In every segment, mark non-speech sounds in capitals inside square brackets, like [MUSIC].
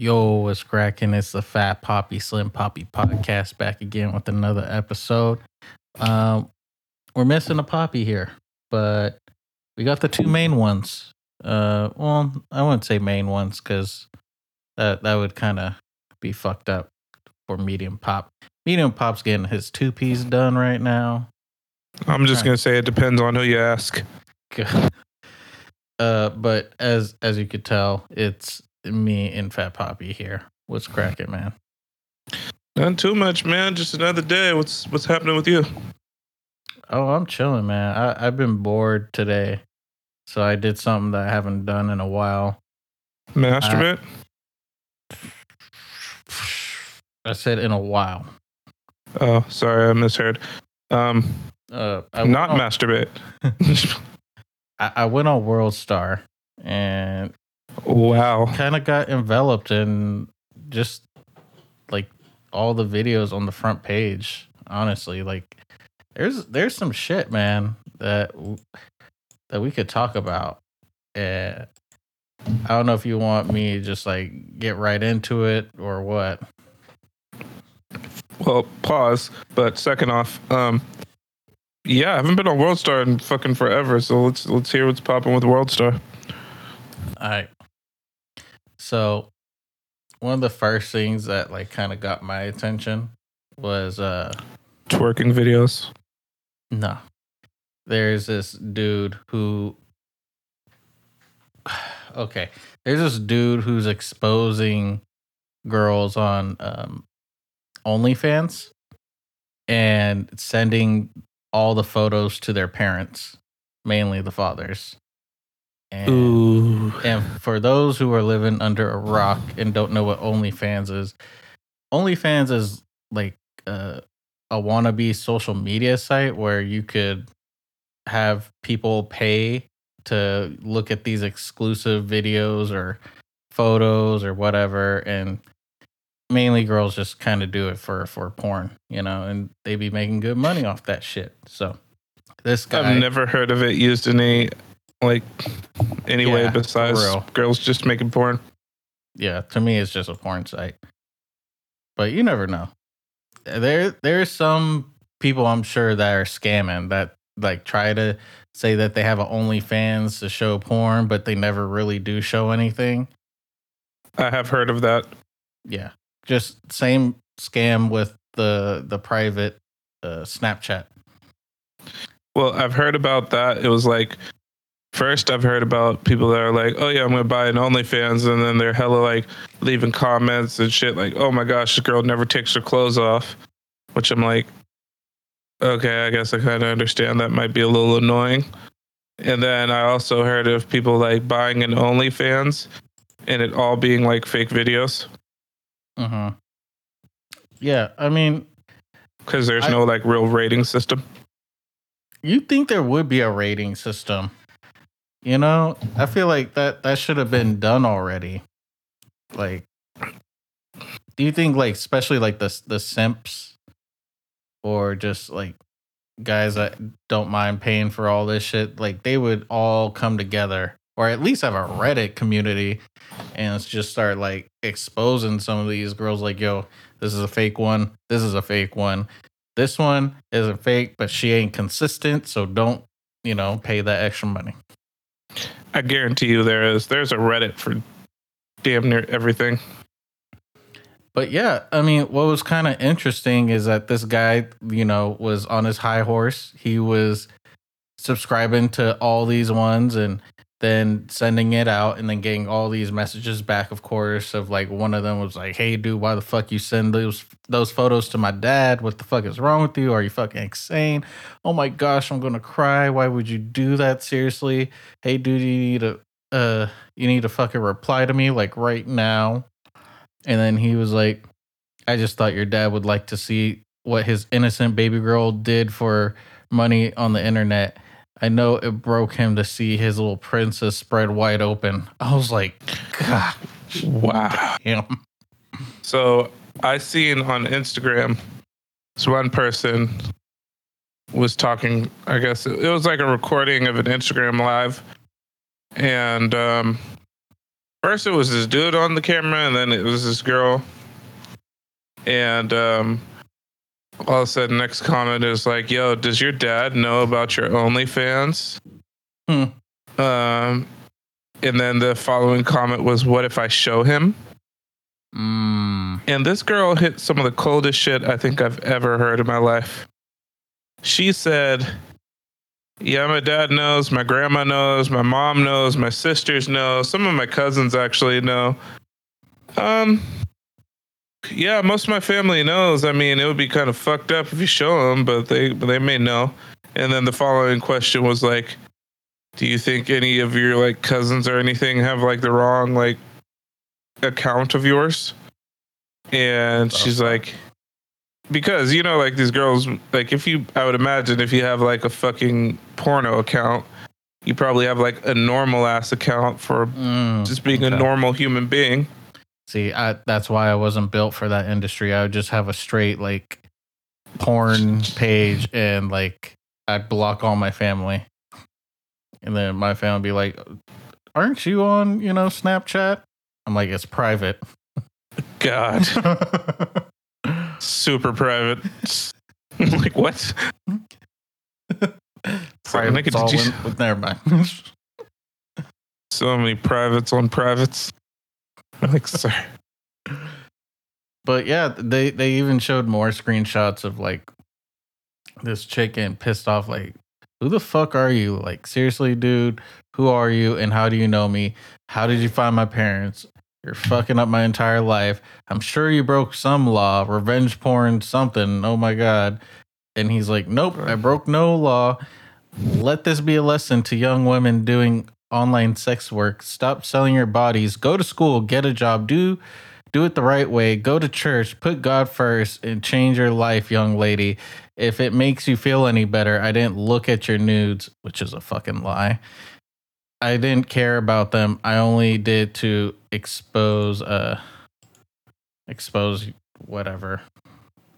Yo, what's cracking? It's the Fat Poppy Slim Poppy podcast back again with another episode. Um, we're missing a Poppy here, but we got the two main ones. Uh, well, I wouldn't say main ones because that that would kind of be fucked up for Medium Pop. Medium Pop's getting his two piece done right now. I'm just gonna say it depends on who you ask. [LAUGHS] uh, but as as you could tell, it's me and Fat Poppy here. What's cracking, man? Not too much, man. Just another day. What's what's happening with you? Oh, I'm chilling, man. I, I've been bored today, so I did something that I haven't done in a while. Masturbate? I said in a while. oh, sorry, I misheard. Um, Uh, I not on- masturbate. [LAUGHS] I, I went on World Star and wow. kind of got enveloped in just like all the videos on the front page. Honestly, like there's there's some shit, man, that that we could talk about. And I don't know if you want me to just like get right into it or what. Well, pause. But second off, um, yeah, I haven't been on World Star in fucking forever. So let's let's hear what's popping with World Star. All right. So one of the first things that like kind of got my attention was uh Twerking videos. no. There's this dude who [SIGHS] okay. There's this dude who's exposing girls on um OnlyFans and sending all the photos to their parents, mainly the fathers. And Ooh. and for those who are living under a rock and don't know what OnlyFans is, OnlyFans is like uh, a wannabe social media site where you could have people pay to look at these exclusive videos or photos or whatever and mainly girls just kind of do it for for porn you know and they be making good money off that shit so this guy I've never heard of it used in any like anyway Yeah, besides real. girls just making porn. Yeah, to me, it's just a porn site. But you never know. There, there's some people I'm sure that are scamming that like try to say that they have a OnlyFans to show porn, but they never really do show anything. I have heard of that. Yeah, just same scam with the the private uh, Snapchat. Well, I've heard about that. It was like first I've heard about people that are like, "Oh yeah, I'm gonna buy an OnlyFans," and then they're hella like leaving comments and shit like, "Oh my gosh, this girl never takes her clothes off," which I'm like, okay, I guess I kind of understand that might be a little annoying. And then I also heard of people like buying an OnlyFans and it all being like fake videos Uh huh. Yeah, I mean, because there's I- no like real rating system. you think there would be a rating system you know i feel like that that should have been done already like do you think like especially like the the simps or just like guys that don't mind paying for all this shit like they would all come together or at least have a reddit community and just start like exposing some of these girls like yo this is a fake one this is a fake one this one isn't fake, but she ain't consistent, so don't, you know, pay that extra money. I guarantee you there is. There's a Reddit for damn near everything. But yeah, I mean, what was kind of interesting is that this guy, you know, was on his high horse. He was subscribing to all these ones and then sending it out and then getting all these messages back, of course, of like one of them was like, Hey dude, why the fuck you send those those photos to my dad? What the fuck is wrong with you? Are you fucking insane? Oh my gosh, I'm gonna cry. Why would you do that? Seriously? Hey dude, you need to uh you need to fucking reply to me like right now. And then he was like, I just thought your dad would like to see what his innocent baby girl did for money on the internet. I know it broke him to see his little princess spread wide open. I was like, God Wow. damn. So I seen on Instagram, this one person was talking. I guess it was like a recording of an Instagram live, and um, first it was this dude on the camera, and then it was this girl. And um, all of a sudden, next comment is like, "Yo, does your dad know about your OnlyFans?" Hmm. Um, and then the following comment was, "What if I show him?" Mm. And this girl hit some of the coldest shit I think I've ever heard in my life. She said, Yeah, my dad knows, my grandma knows, my mom knows, my sisters know, some of my cousins actually know. Um, yeah, most of my family knows. I mean, it would be kind of fucked up if you show them, but they but they may know. And then the following question was like, "Do you think any of your like cousins or anything have like the wrong like account of yours?" And she's like, "Because you know, like these girls, like if you, I would imagine if you have like a fucking porno account, you probably have like a normal ass account for Mm. just being a normal human being." See, I, that's why I wasn't built for that industry. I would just have a straight like porn page and like I'd block all my family. And then my family would be like, Aren't you on, you know, Snapchat? I'm like, it's private. God. [LAUGHS] super private. [LAUGHS] like what? [LAUGHS] private. all did you- in- never mind. So many privates on privates. [LAUGHS] Like, sir. But yeah, they they even showed more screenshots of like this chicken pissed off. Like, who the fuck are you? Like, seriously, dude, who are you? And how do you know me? How did you find my parents? You're fucking up my entire life. I'm sure you broke some law, revenge porn, something. Oh my god. And he's like, Nope, I broke no law. Let this be a lesson to young women doing online sex work. Stop selling your bodies. Go to school, get a job, do do it the right way. Go to church, put God first, and change your life, young lady. If it makes you feel any better, I didn't look at your nudes, which is a fucking lie. I didn't care about them. I only did to expose uh expose whatever.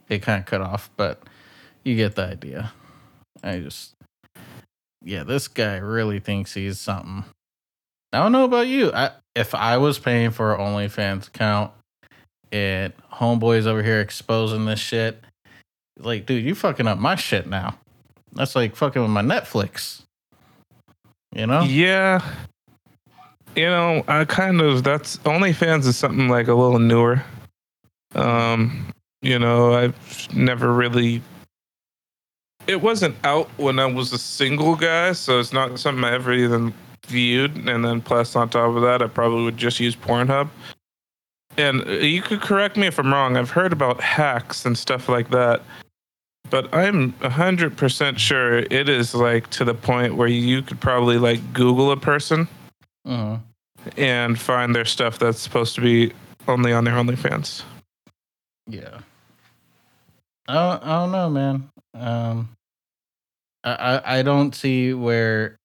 It kind of cut off, but you get the idea. I just yeah, this guy really thinks he's something. I don't know about you. I if I was paying for an OnlyFans account and homeboys over here exposing this shit, like, dude, you fucking up my shit now. That's like fucking with my Netflix. You know? Yeah. You know, I kind of that's OnlyFans is something like a little newer. Um, you know, I've never really it wasn't out when I was a single guy, so it's not something I ever even viewed. And then plus on top of that, I probably would just use Pornhub. And you could correct me if I'm wrong. I've heard about hacks and stuff like that. But I'm 100% sure it is like to the point where you could probably like Google a person Mhm. and find their stuff that's supposed to be only on their OnlyFans. Yeah. I don't, I don't know, man. Um, I, I don't see where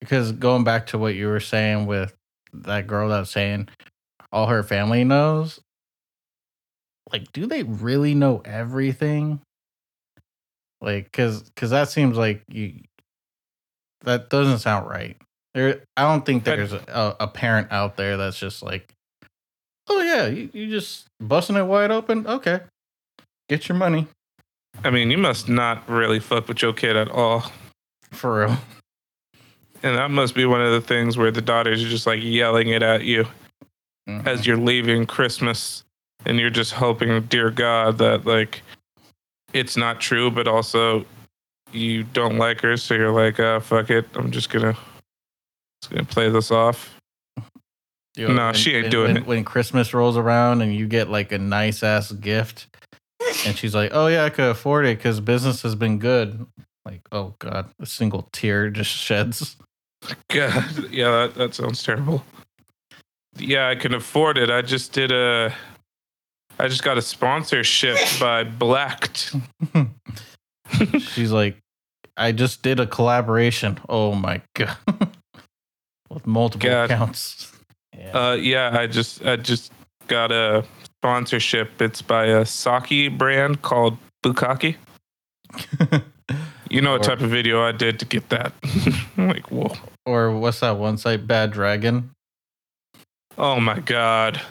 because going back to what you were saying with that girl that's saying all her family knows. Like, do they really know everything? Like, cause, cause that seems like you. That doesn't sound right. There, I don't think there's a, a parent out there that's just like, oh yeah, you, you just busting it wide open. Okay, get your money I mean, you must not really fuck with your kid at all. for real. And that must be one of the things where the daughters are just like yelling it at you Mhm. as you're leaving Christmas and you're just hoping, dear God, that like it's not true, but also you don't like her, so you're like, ah, fuck it. I'm just gonna just gonna play this off. Yo, Nah, she ain't doing when, it. When Christmas rolls around and you get like a nice ass gift, and she's like, "Oh yeah, I could afford it because business has been good." Like, oh god, a single tear just sheds. God, yeah, that, that sounds terrible. Yeah, I can afford it. I just did a, I just got a sponsorship by Blacked. [LAUGHS] she's like, "I just did a collaboration." Oh my god, [LAUGHS] with multiple God. accounts. Yeah. Uh, yeah, I just I just got a sponsorship. It's by a sake brand called Bukaki. [LAUGHS] You know what Or- type of video I did to get that? [LAUGHS] Like, whoa. or what's that one site? Bad Dragon. Oh my god. [LAUGHS]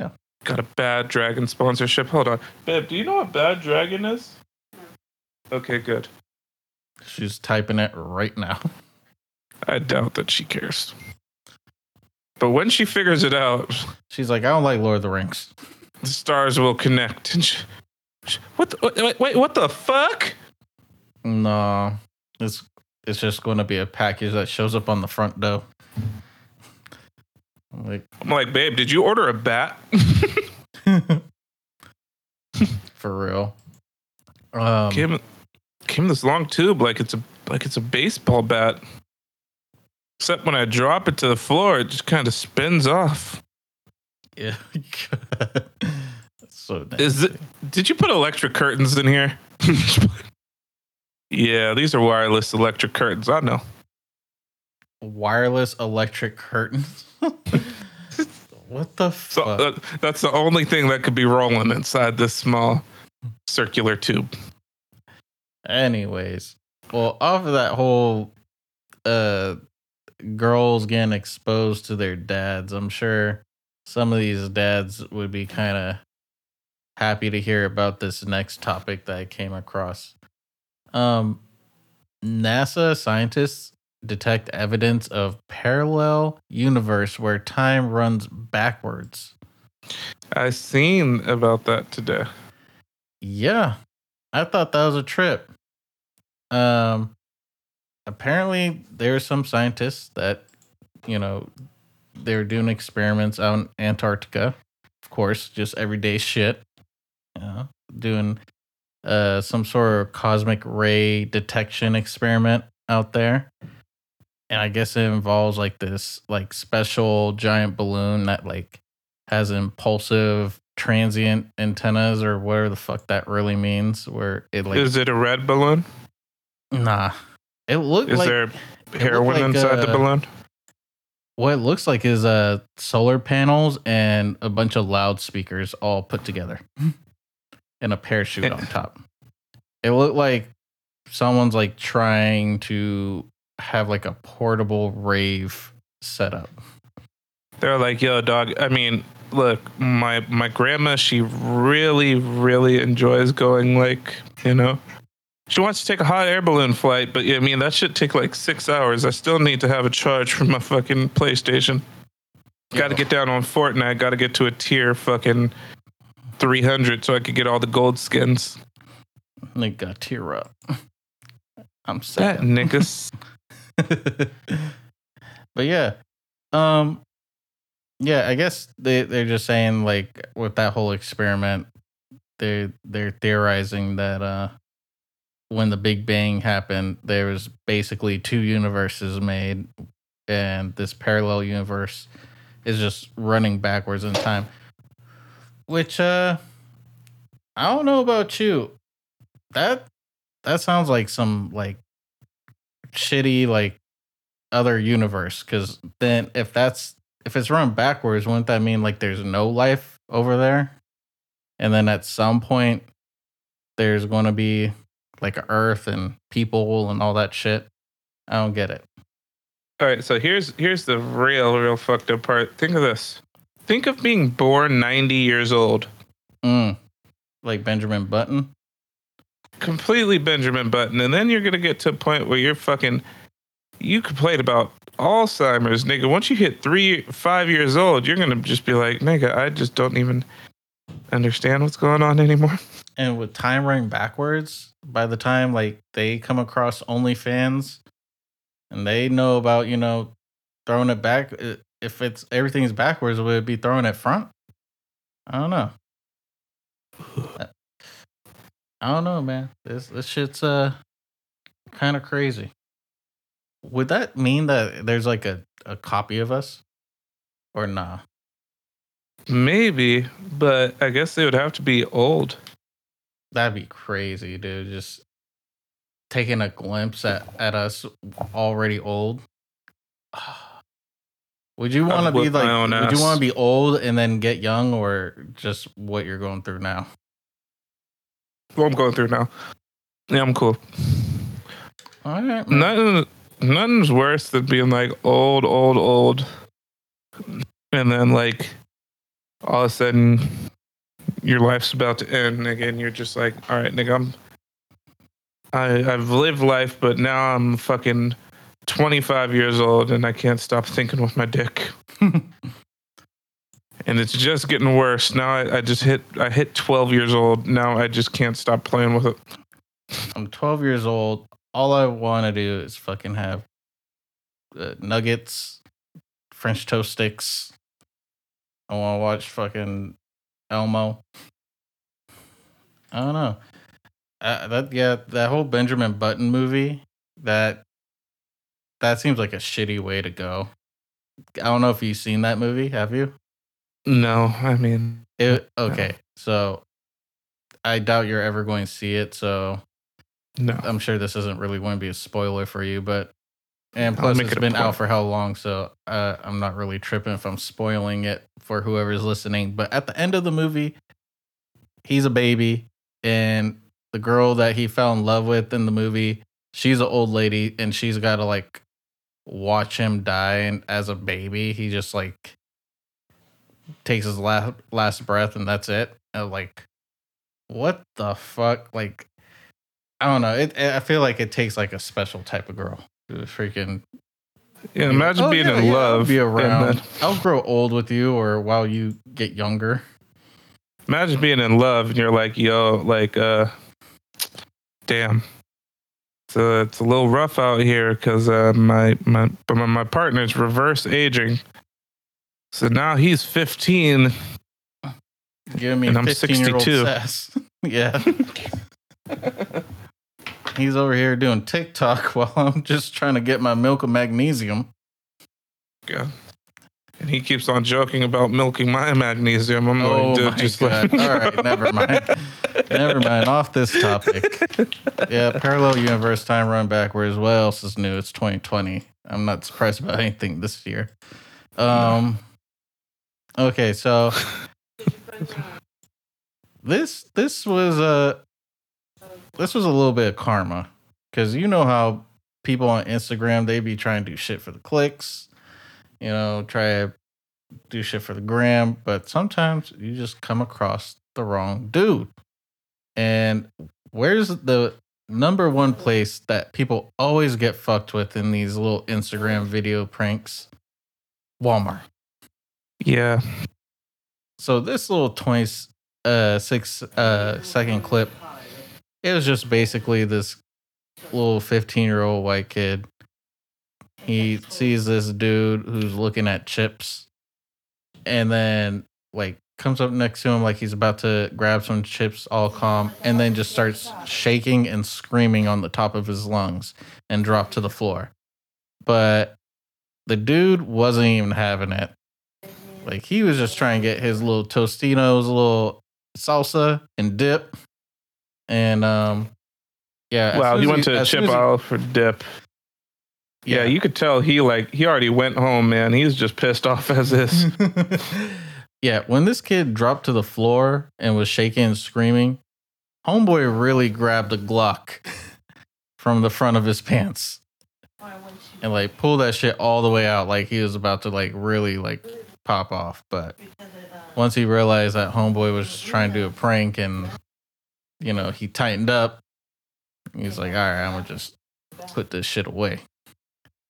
Yeah. Got a bad dragon sponsorship. Hold on. Babe, do you know what bad dragon is? Okay, good. She's typing it right now. I doubt that she cares. But when she figures it out, She's like, I don't like Lord of the Rings. the stars will connect. And she, she- what? The, wait, wait, what the fuck? No, it's it's just going to be a package that shows up on the front door. I'm like, I'm like, babe, did you order a bat? [LAUGHS] for real. Um, came, came this long tube like it's a like it's a baseball bat. Except when I drop it to the floor, it just kind of spins off. yeah. [LAUGHS] That's so nasty. Is it? Did you put electric curtains in here? [LAUGHS] yeah, these are wireless electric curtains. I know. wireless electric curtains? [LAUGHS] what the So fuck? uh, that's the only thing that could be rolling inside this small circular tube. Anyways, well, off of that whole uh girls getting exposed to their dads, I'm sure some of these dads would be kind of happy to hear about this next topic that I came across. Um NASA scientists detect evidence of parallel universe where time runs backwards. I seen about that today. Yeah. I thought that was a trip. Um apparently there's some scientists that, you know, they were doing experiments out in Antarctica. Of course, just everyday shit. You know, doing uh some sort of cosmic ray detection experiment out there. And I guess it involves like this like special giant balloon that like has impulsive transient antennas or whatever the fuck that really means where it like Is it a red balloon? nah it looked Is like there heroin like, inside the uh, balloon? what it looks like is uh solar panels and a bunch of loudspeakers all put together [LAUGHS] and a parachute on top it looked like someone's like trying to have like a portable rave setup They're like, yo, dog. I mean, look, my my grandma, she really, really enjoys going like, you know, she wants to take a hot air balloon flight, but yeah, I mean that should take like six hours. I still need to have a charge for my fucking PlayStation. Got to get down on Fortnite. Got to get to a tier fucking three hundred so I could get all the gold skins. nigga tear up [LAUGHS] i'm sad. That niggas. [LAUGHS] but yeah um yeah i guess they they're just saying like with that whole experiment they they're theorizing that uh when the big bang happened there was basically two universes made and this parallel universe is just running backwards in time. Which uh i don't know about you. That that sounds like some like shitty like other universe because then if that's if it's run backwards wouldn't that mean like there's no life over there? And then at some point there's going to be like earth and people and all that shit i don't get it All right, so here's here's the real, real fucked up part. Think of this. Think of being born 90 years old. mm. like benjamin button completely Benjamin Button, and then you're gonna get to a point where you're fucking. You complain about Alzheimer's, nigga. Once you hit three, five years old, you're gonna just be like, nigga, I just don't even understand what's going on anymore. and with time running backwards by the time like they come across OnlyFans and they know about you know throwing it back if it's everything's backwards would it be throwing it front? I don't know. [SIGHS] I don't know man. This this shit's uh kind of crazy. Would that mean that there's like a, a copy of us? Or nah? Maybe, but I guess they would have to be old. That'd be crazy, dude. Just taking a glimpse at, at us already old. [SIGHS] Would you want to be like? Would you want to be old and then get young, or just what you're going through now? What I'm going through now. Yeah, I'm cool. All right, man. Nothing, nothing's worse than being like old, old, old. and then like all of a sudden your life's about to end nigga and you're just like all right nigga i'm I, I've lived life, but now I'm fucking 25 years old and I can't stop thinking with my dick. [LAUGHS] and it's just getting worse. Now I, I just hit I hit 12 years old. Now I just can't stop playing with it. I'm 12 years old. All I want to do is fucking have uh, nuggets, French toast sticks. I want to watch fucking Elmo. I don't know. Uh, that yeah, that whole Benjamin Button movie. That that seems like a shitty way to go. I don't know if you've seen that movie. Have you? No, I mean, it, okay. So I doubt you're ever going to see it. So no, I'm sure this isn't really going to be a spoiler for you, but and plus it's it been out for how long, so uh, I'm not really tripping if I'm spoiling it for whoever's listening. But at the end of the movie, he's a baby, and the girl that he fell in love with in the movie, she's an old lady, and she's got to like watch him die. And as a baby, he just like takes his last last breath, and that's it. And like, what the fuck? Like, I don't know. It, I feel like it takes like a special type of girl freaking. Yeah, imagine oh, being yeah, in yeah, love. I'll be around. Then... I'll grow old with you, or while you get younger. Imagine being in love and you're like, yo, like, uh, damn. So it's a little rough out here because uh, my my but my, my partner's reverse aging. So now he's 15. Give me and I'm 62. [LAUGHS] yeah. [LAUGHS] he's over here doing TikTok [LAUGHS] while I'm just trying to get my milk of magnesium. Yeah. And he keeps on joking about milking my magnesium. I'm oh like, dude, just God. Like... All right, never [LAUGHS] mind. never mind. Off this topic. Yeah, parallel universe time run backwards. What else is new? It's 2020. I'm not surprised about anything this year. Um. Okay, so [LAUGHS] this this was a this was a little bit of karma because you know how people on Instagram they be trying to do shit for the clicks you know, try to do shit for the gram, but sometimes you just come across the wrong dude. And where's the number one place that people always get fucked with in these little Instagram video pranks? Walmart. Yeah. So this little 26 uh, six, uh, second clip, it was just basically this little 15 year old white kid. He sees this dude who's looking at chips and then like comes up next to him like he's about to grab some chips all calm and then just starts shaking and screaming on the top of his lungs and drop to the floor. But the dude wasn't even having it. Like he was just trying to get his little tostinos little salsa and dip and um yeah wow he went he, to chip aisle for dip yeah, you could tell he like he already went home, man. He's just pissed [LAUGHS] off as this. [LAUGHS] yeah, when this kid dropped to the floor and was shaking and screaming, homeboy really grabbed a Glock [LAUGHS] from the front of his pants and like pulled that shit all the way out, like he was about to like really like pop off. But once he realized that homeboy was trying to do a prank and you know he tightened up, he's like, all right, I'm gonna just put this shit away.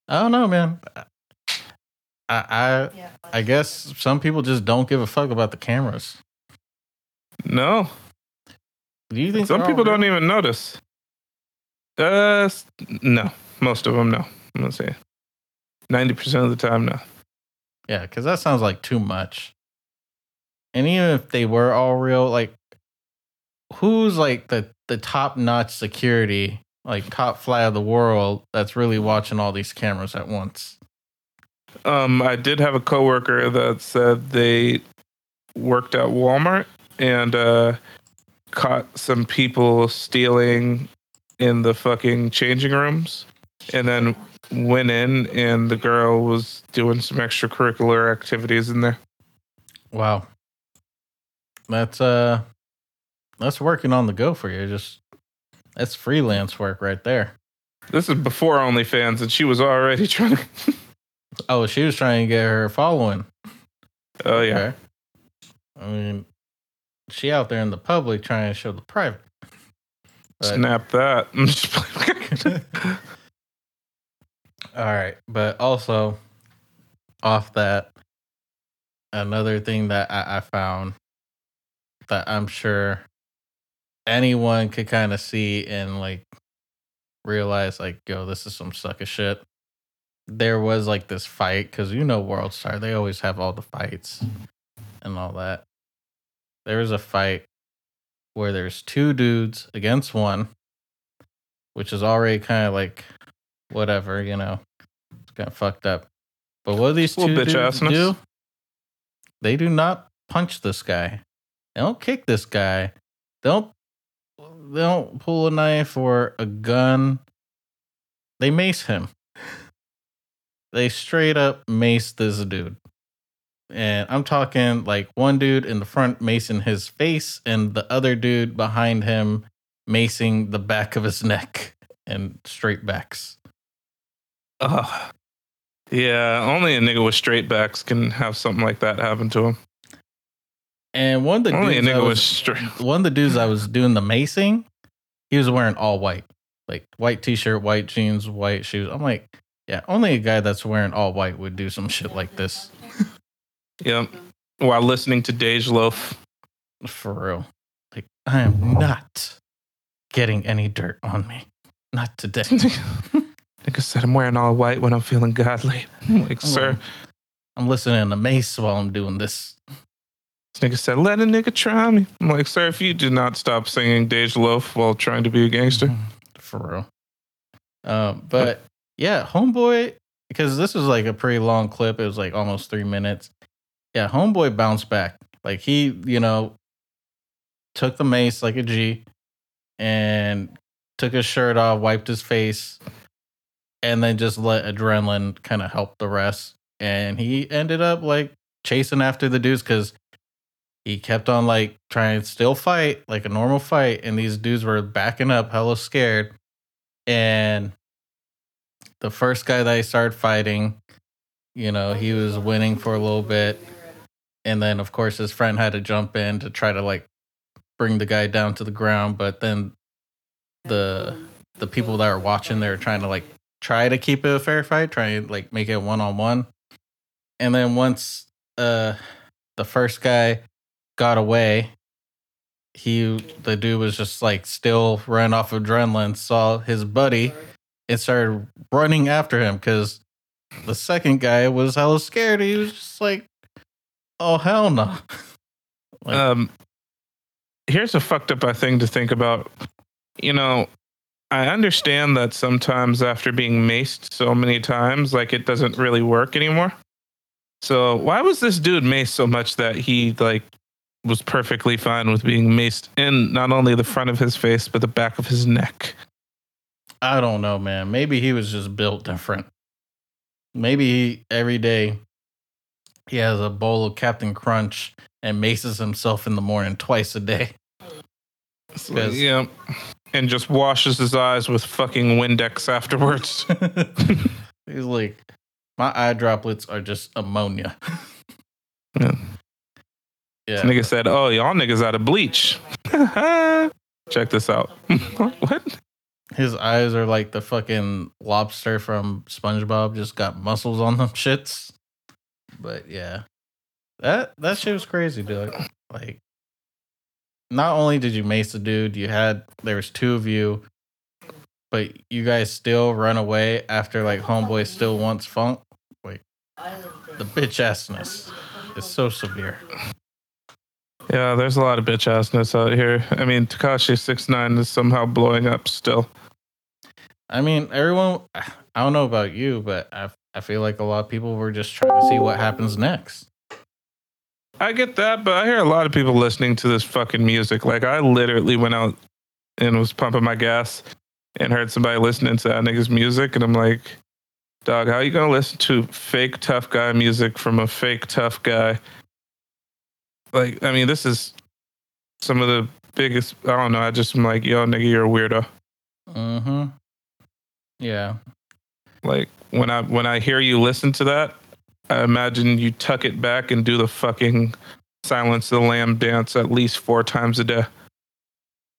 I don't know, man. I I I guess some people just don't give a fuck about the cameras. No. Do you think some people don't even notice? Uh, no. Most of them, no. I'm gonna say ninety percent of the time, no. Yeah, because that sounds like too much. And even if they were all real, like, who's like the the top notch security like top fly of the world that's really watching all these cameras at once? Um, I did have a coworker that said they worked at Walmart and uh, caught some people stealing in the fucking changing rooms, and then went in and the girl was doing some extracurricular activities in there. Wow, that's uh, that's working on the go for you. Just that's freelance work right there. This is before OnlyFans, and she was already [LAUGHS] trying to. Oh, she was trying to get her following. Oh yeah. Okay. I mean, she out there in the public trying to show the private. But- Snap that. [LAUGHS] I'm just playing. All right, but also off that, another thing that I, I found that I'm sure anyone could kind of see and like realize, like, yo, this is some sucker shit. There was like this fight because you know World Star, they always have all the fights and all that. There was a fight where there's two dudes against one, which is already kind of like whatever, you know, it's kind of fucked up. But what do these two dudes assness. do? They do not punch this guy. They don't kick this guy. They don't. They don't pull a knife or a gun. They mace him. They straight up mace this dude. And I'm talking like one dude in the front macing his face, and the other dude behind him macing the back of his neck and straight backs. Ugh. Yeah, only a nigga with straight backs can have something like that happen to him. And one of the only dudes I was, straight. one of the dudes I was doing the macing, he was wearing all white, like white t-shirt, white jeans, white shoes. I'm like, yeah, only a guy that's wearing all white would do some shit like this [LAUGHS] Yep. While listening to Dej Loaf. for real. Like, I am not getting any dirt on me, not today. [LAUGHS] Nigga said I'm wearing all white when I'm feeling godly. [LAUGHS] I'm like, sir. I'm listening to Mace while I'm doing this. This nigga said, let a nigga try me. I'm like, sir, if you do not stop singing Dej Loaf while trying to be a gangster. for real. Um, but yeah, Homeboy, because this was like a pretty long clip. It was like almost three minutes. Yeah, Homeboy bounced back. Like he, you know, took the mace like a G and took his shirt off, wiped his face, and then just let adrenaline kind of help the rest. And he ended up like chasing after the dudes because he kept on like trying to still fight like a normal fight, and these dudes were backing up, hella scared. And the first guy that he started fighting, you know, he was winning for a little bit. And then of course his friend had to jump in to try to like bring the guy down to the ground, but then the the people that are watching they're trying to like try to keep it a fair fight, try and like make it one on one. And then once uh the first guy got away, he the dude was just like still running off adrenaline, saw his buddy and started running after him because the second guy was hella scared. He was just like, "Oh hell no!" [LAUGHS] Like- Um, here's a fucked up thing to think about. You know, I understand that sometimes after being maced so many times, like it doesn't really work anymore. So why was this dude maced so much that he like was perfectly fine with being maced in not only the front of his face but the back of his neck? I don't know, man. Maybe he was just built different. Maybe he, every day he has a bowl of Captain Crunch and maces himself in the morning twice a day. It's 'Cause- like, yeah, and just washes his eyes with fucking Windex afterwards. [LAUGHS] [LAUGHS] He's like, my eye droplets are just ammonia. Yeah. Yeah. Nigga said, "Oh, y'all niggas out of bleach." [LAUGHS] Check this out. [LAUGHS] what? His eyes are like the fucking lobster from SpongeBob, just got muscles on them [LAUGHS] shits. But yeah, that that shit was crazy, dude. Like, not only did you mace the dude, you had there was two of you, but you guys still run away after like homeboy still wants funk. Like, the bitch assness is so severe. Yeah, there's a lot of bitch assness out here. I mean, Tekashi six nine is somehow blowing up still. I mean, everyone. I don't know about you, but I I feel like a lot of people were just trying to see what happens next. I get that, but I hear a lot of people listening to this fucking music. Like, I literally went out and was pumping my gas and heard somebody listening to that nigga's music, and I'm like, dog, how you gonna listen to fake tough guy music from a fake tough guy? Like, I mean, this is some of the biggest. I don't know. I just am like, yo, nigga, you're a weirdo. Mm-hmm. Yeah. Like, when I when I hear you listen to that, I imagine you tuck it back and do the fucking Silence the Lamb dance at least four times a day.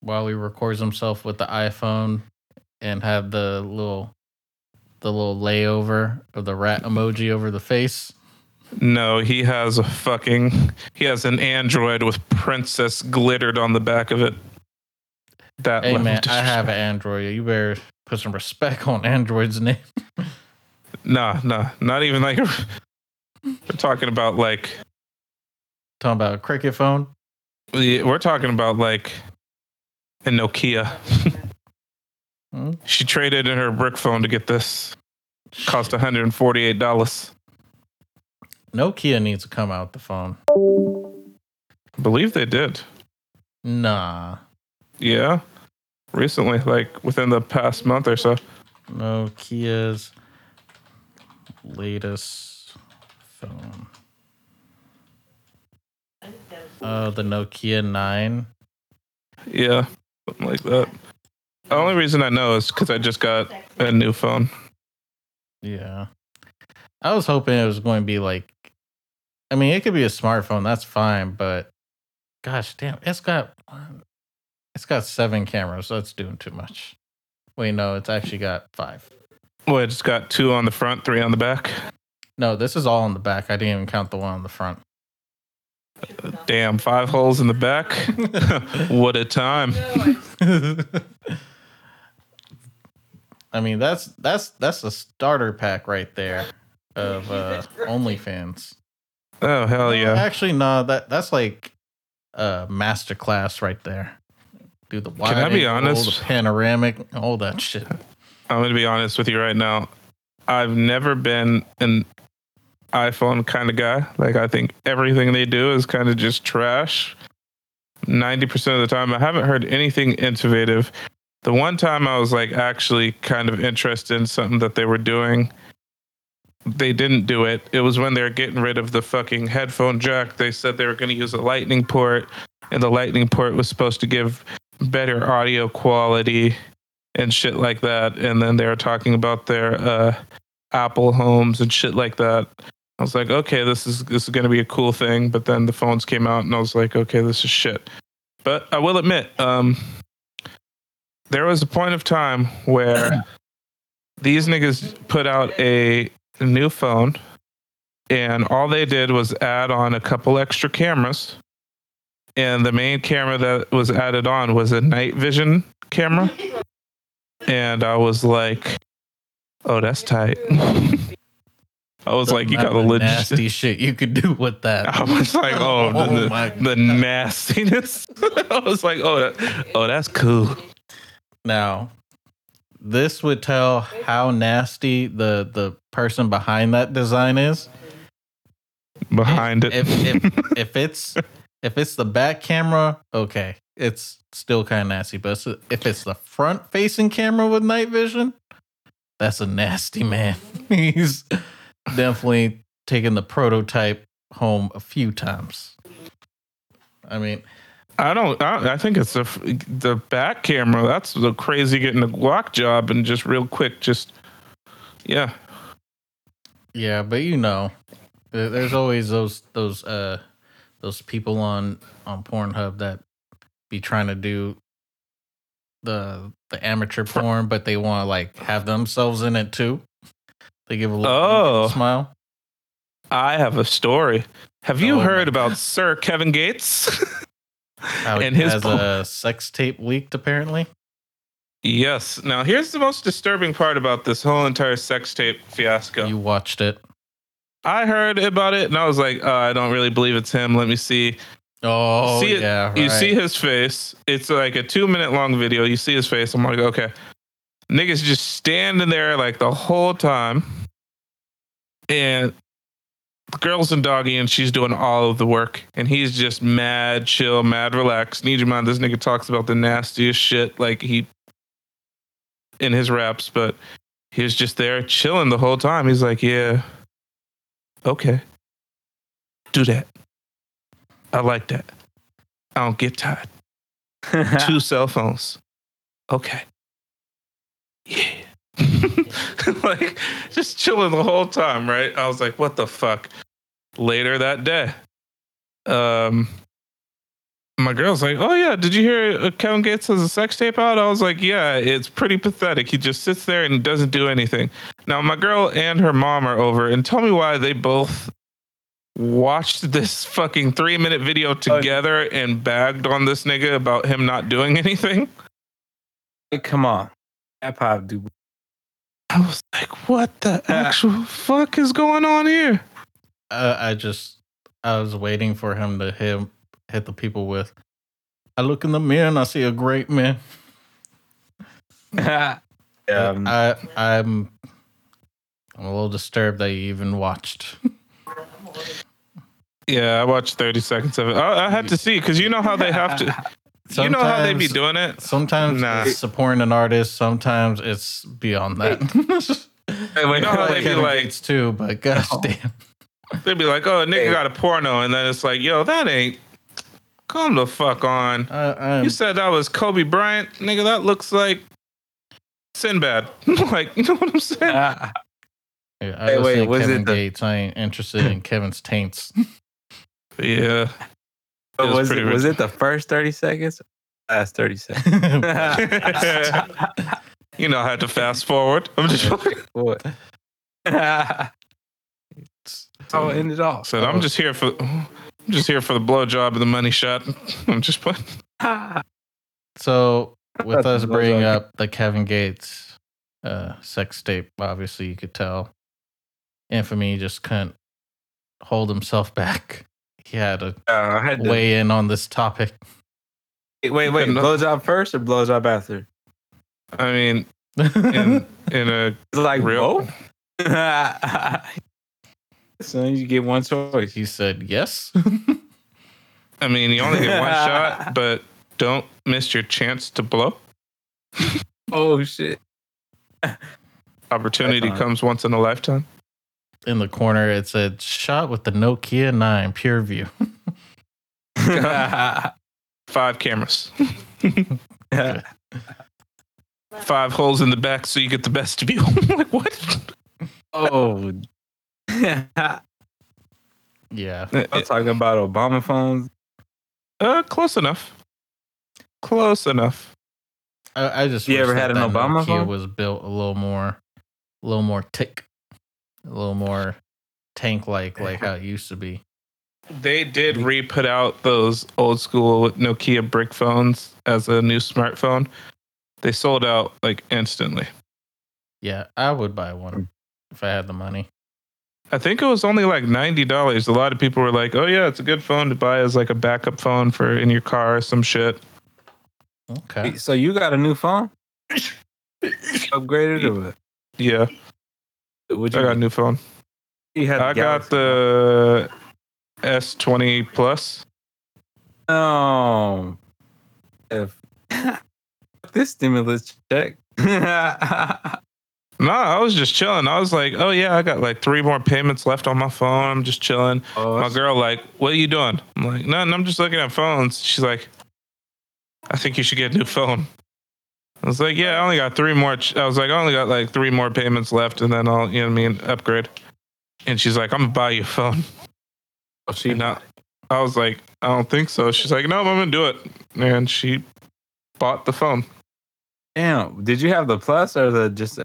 While he records himself with the iPhone and have the little the little layover of the rat emoji over the face. No, he has a fucking he has an android with princess glittered on the back of it. That Hey man, I have an Android. You better put some respect on Android's name. [LAUGHS] Nah, nah, not even like we're talking about like Talking about a cricket phone. we- we're talking about like a Nokia. Hmm? She traded in her brick phone to get this. Cost one hundred and forty eight dollars. Nokia needs to come out the phone. I believe they did. Nah. Yeah, recently, like within the past month or so. Nokia's latest phone. Oh, the Nokia 9. Yeah, something like that. The only reason I know is because I just got a new phone. Yeah. I was hoping it was going to be like I mean, it could be a smartphone, that's fine, but gosh damn, it's got it's got 7 cameras, so that's doing too much. Wait, no, it's actually got 5. Well, it's got two on the front, three on the back. No, this is all on the back. I didn't even count the one on the front. Damn, five holes in the back. [LAUGHS] what a time. [LAUGHS] I mean, that's that's that's a starter pack right there of uh, [LAUGHS] OnlyFans. Oh hell yeah! Actually, no, that that's like a master class right there. Do the wide Can I be angle, honest? the panoramic, all that shit. I'm gonna be honest with you right now. I've never been an iPhone kind of guy. Like I think everything they do is kind of just trash. Ninety percent of the time, I haven't heard anything innovative. The one time I was like actually kind of interested in something that they were doing, they didn't do it. It was when they were getting rid of the fucking headphone jack. They said they were going to use a lightning port, and the lightning port was supposed to give better audio quality and shit like that. And then they were talking about their uh, Apple homes and shit like that. I was like, okay, this is this is gonna be a cool thing. But then the phones came out, and I was like, okay, this is shit. But I will admit, um, there was a point of time where these niggas put out a new phone, and all they did was add on a couple extra cameras. And the main camera that was added on was a night vision camera and I was like, "Oh, that's tight." [LAUGHS] I was like, "You got a The legit." nasty shit you could do with that. [LAUGHS] I was like, "Oh, the, [LAUGHS] Oh the, my the nastiness." I was like, "Oh, that, oh, that's cool." Now, this would tell how nasty the the person behind that design is. Behind it, If if [LAUGHS] if it's if it's the back camera, okay, it's still kind of nasty. But if it's the front facing camera with night vision, that's a nasty man. [LAUGHS] He's definitely taken the prototype home a few times. I mean, I don't. I, I think it's the the back camera. That's the crazy getting a guac job and just real quick, just yeah. Yeah, but you know, there's always those those uh those people on on Pornhub that be trying to do the the amateur porn, but they want to like have themselves in it too. They give a little Oh. smile. I have a story. Have you Oh heard about [LAUGHS] Sir Kevin Gates? [LAUGHS] How And his has po- a sex tape leaked apparently. Yes. Now, here's the most disturbing part about this whole entire sex tape fiasco. You watched it. I heard about it and I was like, uh, I don't really believe it's him. Let me see. Oh See it- yeah, You see his face. It's like a two minute long video. You see his face. I'm like, okay. Niggas just standing there like the whole time. And the girl's in doggy and she's doing all of the work. And he's just mad, chill, mad, relaxed. Need you mind, this nigga talks about the nastiest shit like he in his raps, but he was just there chilling the whole time. He's like, yeah, okay. Do that. I like that. I don't get tired. [LAUGHS] Two cell phones. Okay. Yeah. [LAUGHS] like just chilling the whole time, right? I was like, what the fuck? Later that day, um, my girl's like, "Oh yeah, did you hear uh, Kevin Gates has a sex tape out?" I was like, "Yeah, it's pretty pathetic. He just sits there and doesn't do anything." Now my girl and her mom are over, and tell me why they both watched this fucking three minute video together and bagged on this nigga about him not doing [LAUGHS] anything. Hey, come on. That pop dude. I was like, "What the actual fuck is going on here?" Uh, I just I was waiting for him to hit hit the people with. I look in the mirror and I see a great man. [LAUGHS] um, I I'm I'm a little disturbed that you even watched. Yeah, I watched thirty seconds of it. I, I had to see because you know how they have to. [LAUGHS] You know how they be doing it. Sometimes Nah. it's supporting an artist. Sometimes it's beyond that. Hey, wait, You know how wait, they be like- Gates too, but gosh Oh. damn. They'd be like, "Oh, a nigga Hey. got a porno," and then it's like, "Yo, that ain't." Come the fuck on. I, I'm, You said that was Kobe Bryant, nigga. That looks like Sinbad. [LAUGHS] like, you know what I'm saying? Ah, yeah, I Hey, wait, was Kevin it the- Gates. I ain't interested in Kevin's taints. [LAUGHS] Yeah. It was was, it, was it the first 30 seconds? Last 30 seconds. [LAUGHS] you know, I had to fast forward. I'm just [LAUGHS] what? I'll end it off. said, I'm just here for. I'm just here for the blowjob and the money shot. I'm just playing. [LAUGHS] So with us bringing up the Kevin Gates uh, sex tape, obviously you could tell Infamy just couldn't hold himself back. He had to Uh, I had to, weigh in on this topic. wait, wait, wait. No. Blowjob first or blowjob after? I mean, in [LAUGHS] in a like Real- both. [LAUGHS] so you get one choice. he said yes. I mean, you only get one [LAUGHS] shot, but don't miss your chance to blow. Oh shit! Opportunity comes once in a lifetime. In the corner, it said shot with the Nokia 9 Pure View. [LAUGHS] [LAUGHS] Five cameras, [LAUGHS] five holes in the back, so you get the best view. Like, what? oh, yeah. I'm talking about Obama phones. Uh, close enough. Close enough. I, I just You wish ever that had an that Obama Nokia phone? was built a little more, a little more tick, a little more tank like, like how it used to be. They did re-put out those old school Nokia brick phones as a new smartphone. They sold out like instantly. Yeah, I would buy Hmm. one if I had the money. I think it was only like ninety dollars. A lot of people were like, "Oh yeah, it's a good phone to buy as like a backup phone for in your car or some shit." Okay. So you got a new phone? [COUGHS] Upgraded or what? Yeah, Would I you, got a new phone. you had I got the S twenty plus. Oh, If [LAUGHS] this stimulus check. No, I was just chilling. I was like, "Oh yeah, I got like three more payments left on my phone. I'm just chilling." oh, My girl like, "What are you doing?" I'm like, "Nothing. I'm just looking at phones." She's like, "I think you should get a new phone." I was like, "Yeah, I only got three more." Ch-. I was like, "I only got like three more payments left, and then I'll, you know, what I mean, upgrade." And she's like, "I'm gonna buy you a phone." she not. I, was like, "I don't think so." She's like, "No, I'm gonna do it," and she bought the phone, Damn. Did you have the plus or the just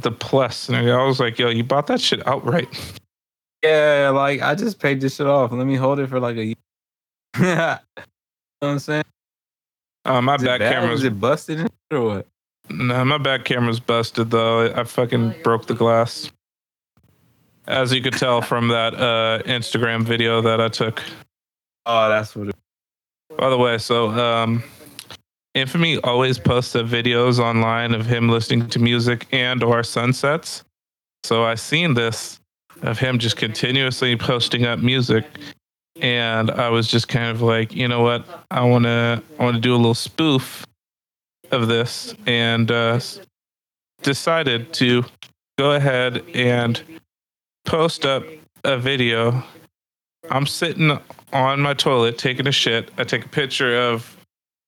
the plus. And I was like, "Yo, you bought that shit outright?" Yeah, like I just paid this shit off. Let me hold it for like a year. [LAUGHS] you know what I'm saying? Uh, my Is back camera's it busted or what? No, my back camera's busted though. I fucking broke the glass. As you could tell from that uh, Instagram video that I took. Oh, that's what it By the way, so um, Infamy always posts the videos online of him listening to music and or sunsets. So I seen this of him just continuously posting up music, and I was just kind of like, you know what? I wanna I wanna do a little spoof of this, and uh, decided to go ahead and post up a video. I'm sitting on my toilet taking a shit. I take a picture of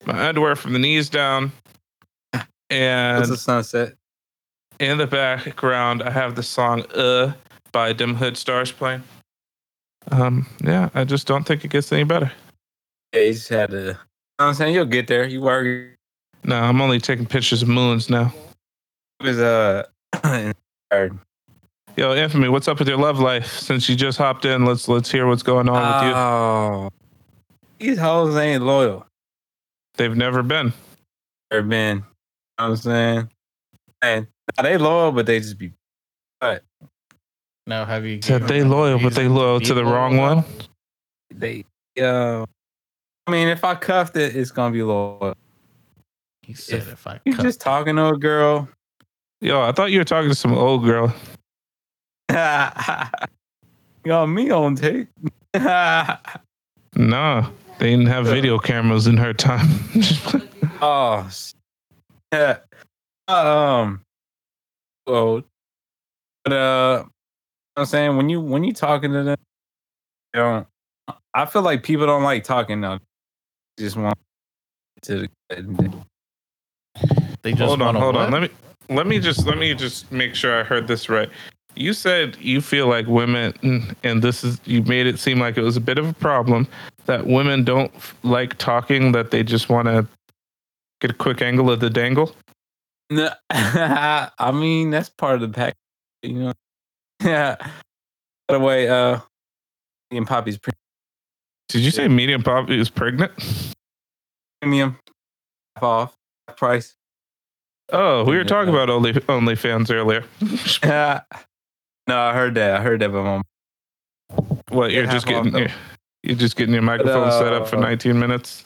my underwear from the knees down, What's and a sunset? in the background, I have the song "Uh" by Dim Hood Stars playing. Um, yeah, I just don't think it gets any better. Yeah, you just had to. You know what I'm saying you'll get there. You work. No, I'm only taking pictures of moons now. It Was uh. [CLEARS THROAT] inspired. Yo, Infamy, what's up with your love life? Since you just hopped in, let's let's hear what's going on with you. Oh, these hoes ain't loyal. They've never been. Or been. You know what I'm saying? And nah, they loyal, but they just be. But now, have you Said they loyal, but they loyal to the wrong one. They. Uh, I mean, if I cuffed it, it's gonna be loyal. He said, "If I You cut just talking to a girl. Yo, I thought you were talking to some old girl. [LAUGHS] you got me on tape. Nah, they didn't have video cameras in her time. [LAUGHS] oh, yeah. Um. Well, but uh, you know what I'm saying when you when you talking to them, you don't. I feel like people don't like talking now. Just want to. They just hold on, hold what? on. Let me let me just let me just make sure I heard this right. You said you feel like women, and this is you made it seem like it was a bit of a problem that women don't f- like talking; that they just want to get a quick angle of the dangle. No, [LAUGHS] I mean that's part of the pack. You know. [LAUGHS] Yeah. By the way, uh, me poppy's Poppy's Did you say medium poppy is pregnant? Medium off half price. Oh, we were talking about only OnlyFans earlier. [LAUGHS] no, I heard that. I heard that, but mom. what you're just half off, getting you're, you're just getting your microphone set up for uh, 19 minutes.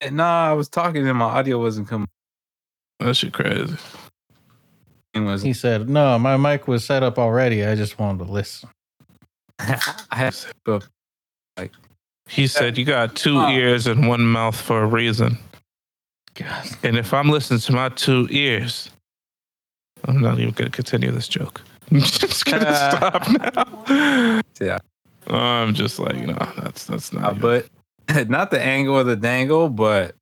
And Nah, I was talking and my audio wasn't coming. That shit crazy. It was He said, "No, my mic was set up already. I just wanted to listen." [LAUGHS] I had but He said you got two ears and one mouth for a reason. God. And if I'm listening to my two ears, I'm not even gonna continue this joke. [LAUGHS] I'm just gonna [LAUGHS] stop now. Yeah. I'm just like, no, that's that's not. uh, but [LAUGHS] not the angle of the dangle, but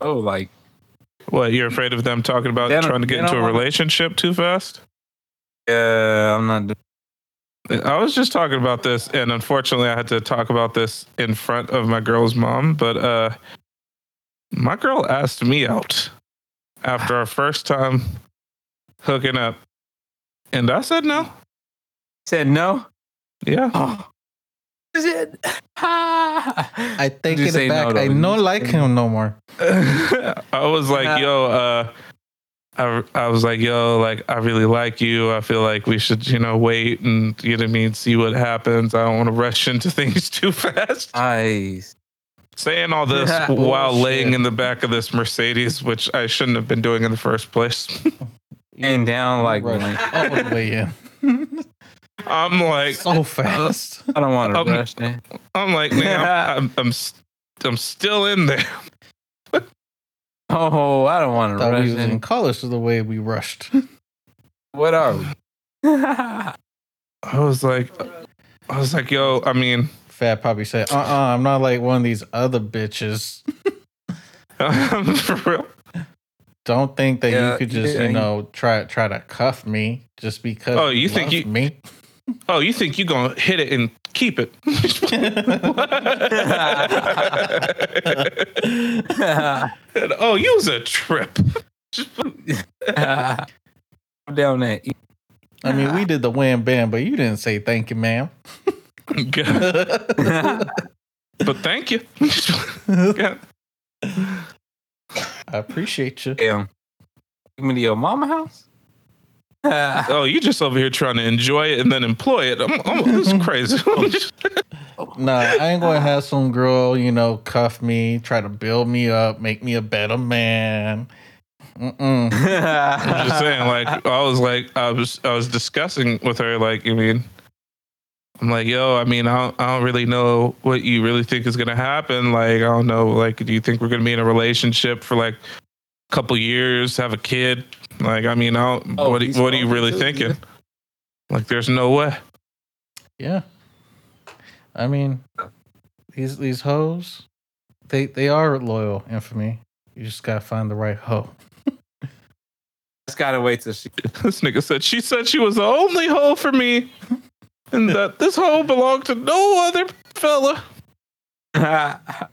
oh, like what you're afraid of them talking about trying to get into a wanna- relationship too fast? yeah, I'm not. doing I was just talking about this, and unfortunately, I had to talk about this in front of my girl's mom. But uh, my girl asked me out after our first time hooking up, and I said no. Said no. Yeah, Oh, is it? I [LAUGHS] I take you it back. no, I though? no like him no more. [LAUGHS] I was like, yo, uh, I, I was like, yo, like I really like you. I feel like we should, you know, wait and you know what I mean, see what happens. I don't want to rush into [LAUGHS] things too fast. Nice. Saying all this Bullshit. while laying in the back of this Mercedes, which I shouldn't have been doing in the first place. [LAUGHS] And down like, Rushed like all the way in I'm like, so fast. I don't want to Um, rush that. I'm like, man, I'm, [LAUGHS] I'm, I'm, s- I'm still in there. Oh, I don't want to Thought rush we was in that. college the way we rushed. What are we? [LAUGHS] I was like, I was like, yo, I mean, Fat Poppy said, "Uh, uh-uh, I'm not like one of these other bitches. [LAUGHS] for real. Don't think that Yeah, you could just, yeah, you know, try try to cuff me just because. Oh, you think love you- me? [LAUGHS] Oh, you think you're gonna hit it and keep it? [LAUGHS] oh, you was a trip. down that. I mean, we did the wham bam, but you didn't say thank you, ma'am. But thank you. [LAUGHS] I appreciate you. Damn. Take me to your mama house? [LAUGHS] oh, you just over here trying to enjoy it and then employ it. I'm, I'm, this is [LAUGHS] crazy. Nah, I ain't gonna have some girl, you know, cuff me, try to build me up, make me a better man. Mm-mm. I'm just saying, like, I was like, I was, I was discussing with her, like, I mean, I'm like, yo, I mean, I don't, I don't really know what you really think is gonna happen. Like, I don't know, like, do you think we're gonna be in a relationship for like a couple years, have a kid? Like, I mean, I don't, Oh, what, he's what are you really thinking? yeah. Like, there's no way. Yeah. I mean, these these hoes, they they are loyal. Infamy. You just gotta find the right hoe. just gotta wait till she. [LAUGHS] This nigga said she said she was the only hoe for me, [LAUGHS] and that this hoe belonged to no other fella. [LAUGHS]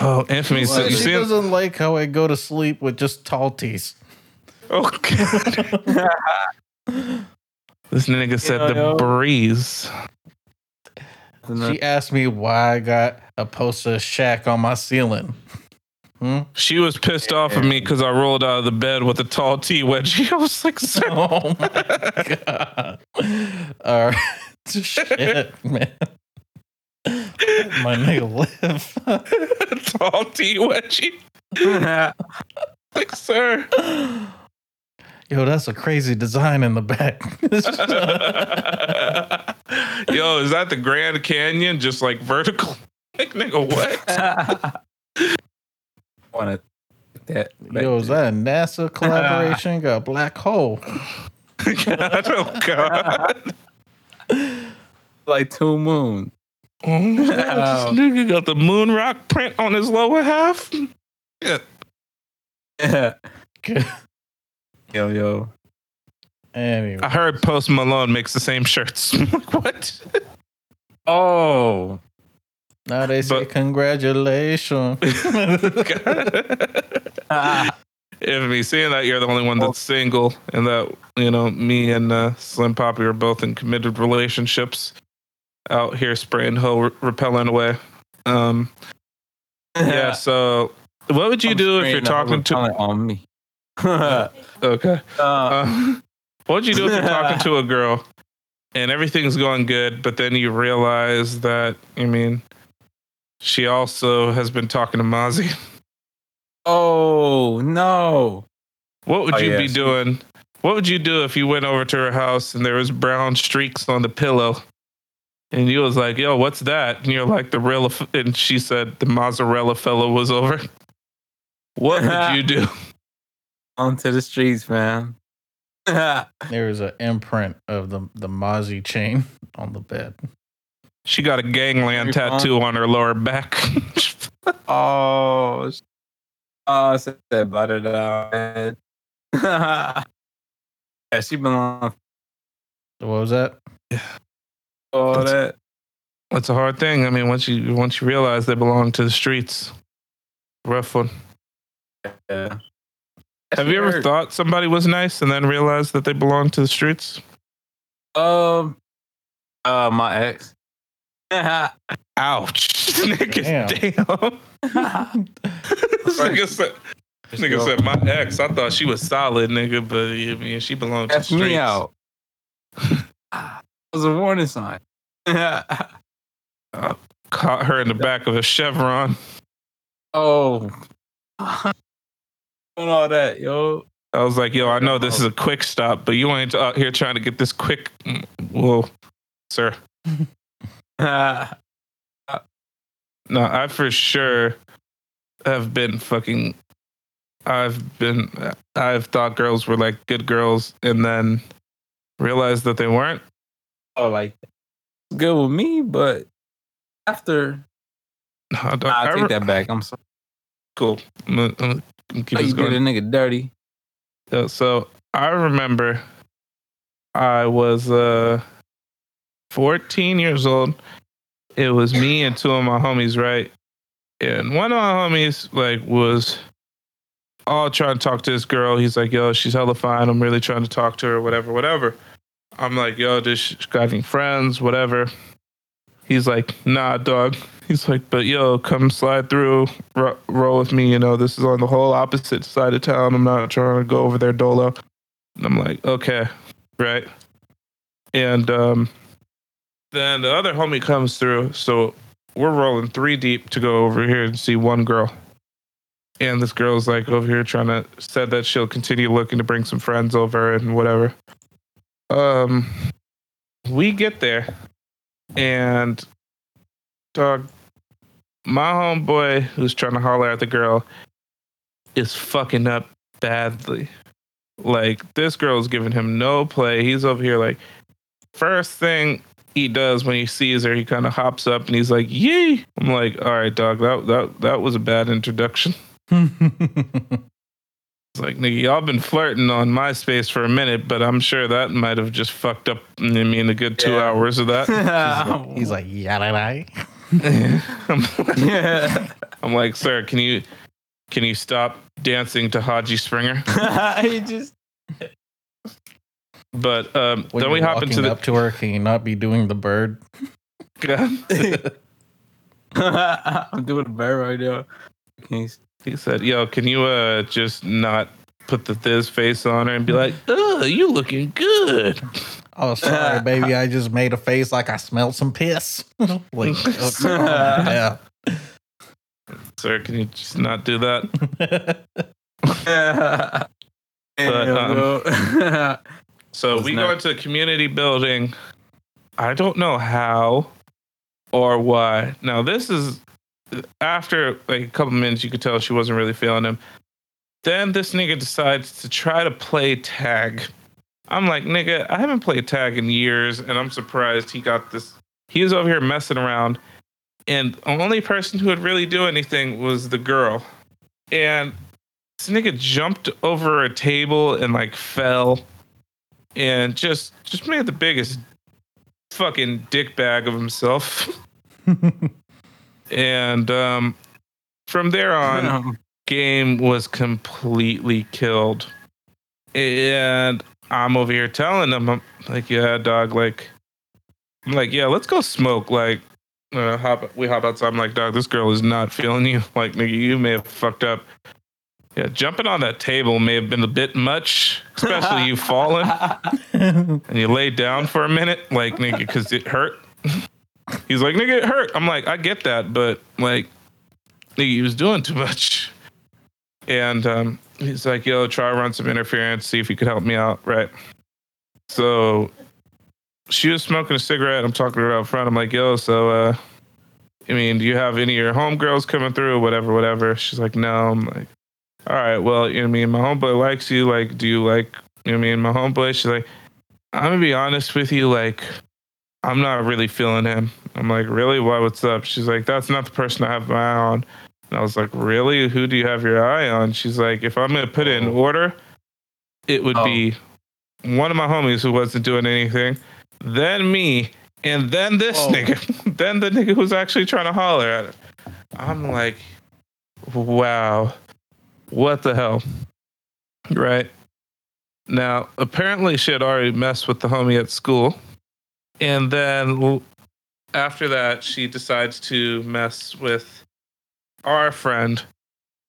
Oh, Anthony, so Well, you she see doesn't like how I go to sleep with just tall tees. Oh, God. This nigga said Yo, the yo. breeze. She asked me why I got a poster of Shaq on my ceiling. Hmm? She was pissed off at me because I rolled out of the bed with a tall T wedgie. [LAUGHS] I was like, sir, [LAUGHS] Oh my god! All right, [LAUGHS] shit, man. Let My nigga live. tall T wedgie. Like, sir. Yo, that's a crazy design in the back. Yo, is that the Grand Canyon? Just like vertical? Like, nigga, what? Want to. that? Yo, is that a NASA [LAUGHS] collaboration? Got a black hole. [LAUGHS] God, oh, [LAUGHS] God. like two moons? Oh, my God, this nigga got the moon rock print on his lower half. Yeah. Yeah. Yo, yo. anyway, I heard Post Malone makes the same shirts. What? Oh. Now they say but- congratulations. [LAUGHS] [LAUGHS] if me seeing that you're the only one that's single and that you know me and uh, Slim Poppy are both in committed relationships out here spraying hoe re- repellent away. Um, [LAUGHS] yeah. So, what would you I'm do if you're talking to? on me. uh, Okay. Uh, what would you do if you're talking to a girl and everything's going good, but then you realize that I mean, she also has been talking to Mozzy. oh no. What would Oh, you yeah, be doing? What would you do if you went over to her house and there was brown streaks on the pillow? And you was like, "Yo, what's that?" And you're like, "The real," and she said, "The mozzarella fellow was over." What would you do? [LAUGHS] Onto the streets, man. [LAUGHS] there is an imprint of the the Mozzy chain on the bed. She got a gangland tattoo on her lower back. [LAUGHS] oh. Oh, I said that buttered out. man. [LAUGHS] yeah, she belongs. What was that? All That's- that. That's a hard thing. I mean, once you once you realize they belong to the streets, rough one. Yeah. Have you ever thought somebody was nice and then realized that they belong to the streets? Um. Uh, my ex. Ouch, [LAUGHS] nigga, Damn. damn. this [LAUGHS] nigga said, nigga said my ex. I thought she was solid, nigga, but I mean, she belonged to the That's streets. me out. [LAUGHS] That was a warning sign. Caught her in the back of a Chevron. oh. Doing all that, yo. I was like, yo, I know this is a quick stop, but you ain't out here trying to get this quick. mm, Whoa, sir. [LAUGHS] No, I for sure have been fucking. I've been. I've thought girls were like good girls, and then realized that they weren't. oh, like good with me, but after I don't, Nah, I I take that back. I'm sorry. Cool. I'm I'm gonna keep How this you did a nigga dirty. So, so I remember I was uh 14 years old. It was me and two of my homies, right? And one of my homies like was all trying to talk to this girl. He's like, "Yo, she's hella fine. I'm really trying to talk to her. Whatever, whatever." I'm like, "Yo, does she got any friends? Whatever." He's like, "Nah, dog." [LAUGHS] He's like, "But yo, come slide through, ro- roll with me. You know, this is on the whole opposite side of town. I'm not trying to go over there, dolo." And I'm like, "Okay, right." And um, then the other homie comes through, so we're rolling three deep to go over here and see one girl. And this girl's like over here trying to said that she'll continue looking to bring some friends over and whatever. Um, we get there, and dog, my homeboy who's trying to holler at the girl is fucking up badly. Like this girl's giving him no play. He's over here like first thing he does when he sees her, he kind of hops up and he's like, "Yee!" I'm like, "All right, dog. That that that was a bad introduction." [LAUGHS] It's like, nigga, y'all been flirting on MySpace for a minute, but I'm sure that might have just fucked up I mean a good two Yeah. hours of that. [LAUGHS] He's like, yada yada. [LAUGHS] I'm, yeah. I'm like, sir, can you can you stop dancing to Haji Springer? he just But um, When then we hop into the up to her. Can you not be doing the bird? [LAUGHS] I'm doing a bear right now. Can he said, "Yo, can you uh just not put the thizz face on her and be like, oh, you looking good." Oh, sorry, [LAUGHS] baby. I just made a face like I smelled some piss. [LAUGHS] like, oh, yeah. Sir, can you just not do that? But, um, So we go into a community building. I don't know how or why. Now this is after like a couple minutes you could tell she wasn't really feeling him. Then this nigga decides to try to play tag. I'm like, nigga, I haven't played tag in years, and I'm surprised he got this. He was over here messing around, and the only person who would really do anything was the girl. And this nigga jumped over a table and like fell and just just made the biggest fucking dick bag of himself. [LAUGHS] and um, from there on, um, game was completely killed. And I'm over here telling him, I'm like, yeah, dog, like, I'm like, yeah, let's go smoke. Like, uh, hop, we hop outside. I'm like, dog, this girl is not feeling you. [LAUGHS] Like, nigga, you may have fucked up. Yeah, jumping on that table may have been a bit much, especially you falling and you laid down for a minute, like nigga, because it hurt. He's like, nigga, it hurt. I'm like, I get that, but like, nigga, he was doing too much. And um, he's like, yo, try run some interference, see if you could help me out, right? So she was smoking a cigarette. I'm talking to her out front. I'm like, yo, so uh, I mean, do you have any of your homegirls coming through, whatever, whatever? She's like, no. I'm like, all right, well, you know what I mean, my homeboy likes you. Like, do you like, you know what I mean, my homeboy? She's like, I'm gonna be honest with you, like, I'm not really feeling him. I'm like, really? Why? What's up? She's like, that's not the person I have my eye on. And I was like, really? Who do you have your eye on? She's like, if I'm gonna put it in oh. order, it would Oh. be one of my homies who wasn't doing anything, then me, and then this Oh. nigga, [LAUGHS] then the nigga who's actually trying to holler at her. I'm like, wow, what the hell? Right. Now, apparently, she had already messed with the homie at school. And then after that, she decides to mess with our friend.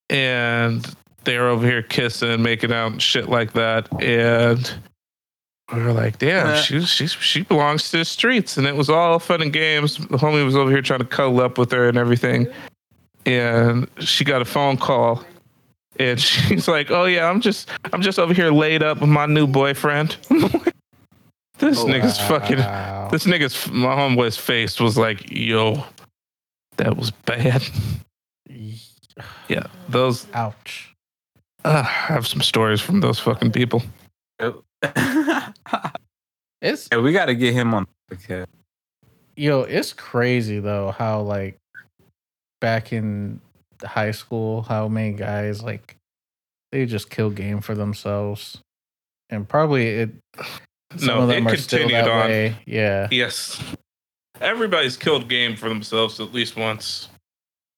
And they're over here kissing, making out, and shit like that. And we were like, damn, Uh. she, she, she belongs to the streets. And it was all fun and games. The homie was over here trying to cuddle up with her and everything. And she got a phone call and [LAUGHS] she's like, "Oh yeah, I'm just I'm just over here laid up with my new boyfriend." [LAUGHS] this Oh, nigga's fucking this nigga's my homeboy's face was like, "Yo, that was bad." Yeah, those Ouch. uh, I have some stories from those fucking people. [LAUGHS] yeah, It's we got to get him on. Okay. yo, it's crazy though how like back in high school, how many guys like they just kill game for themselves, and probably it. [SIGHS] Some no, of them it are still that on. way. Yeah, Yes, everybody's killed game for themselves at least once.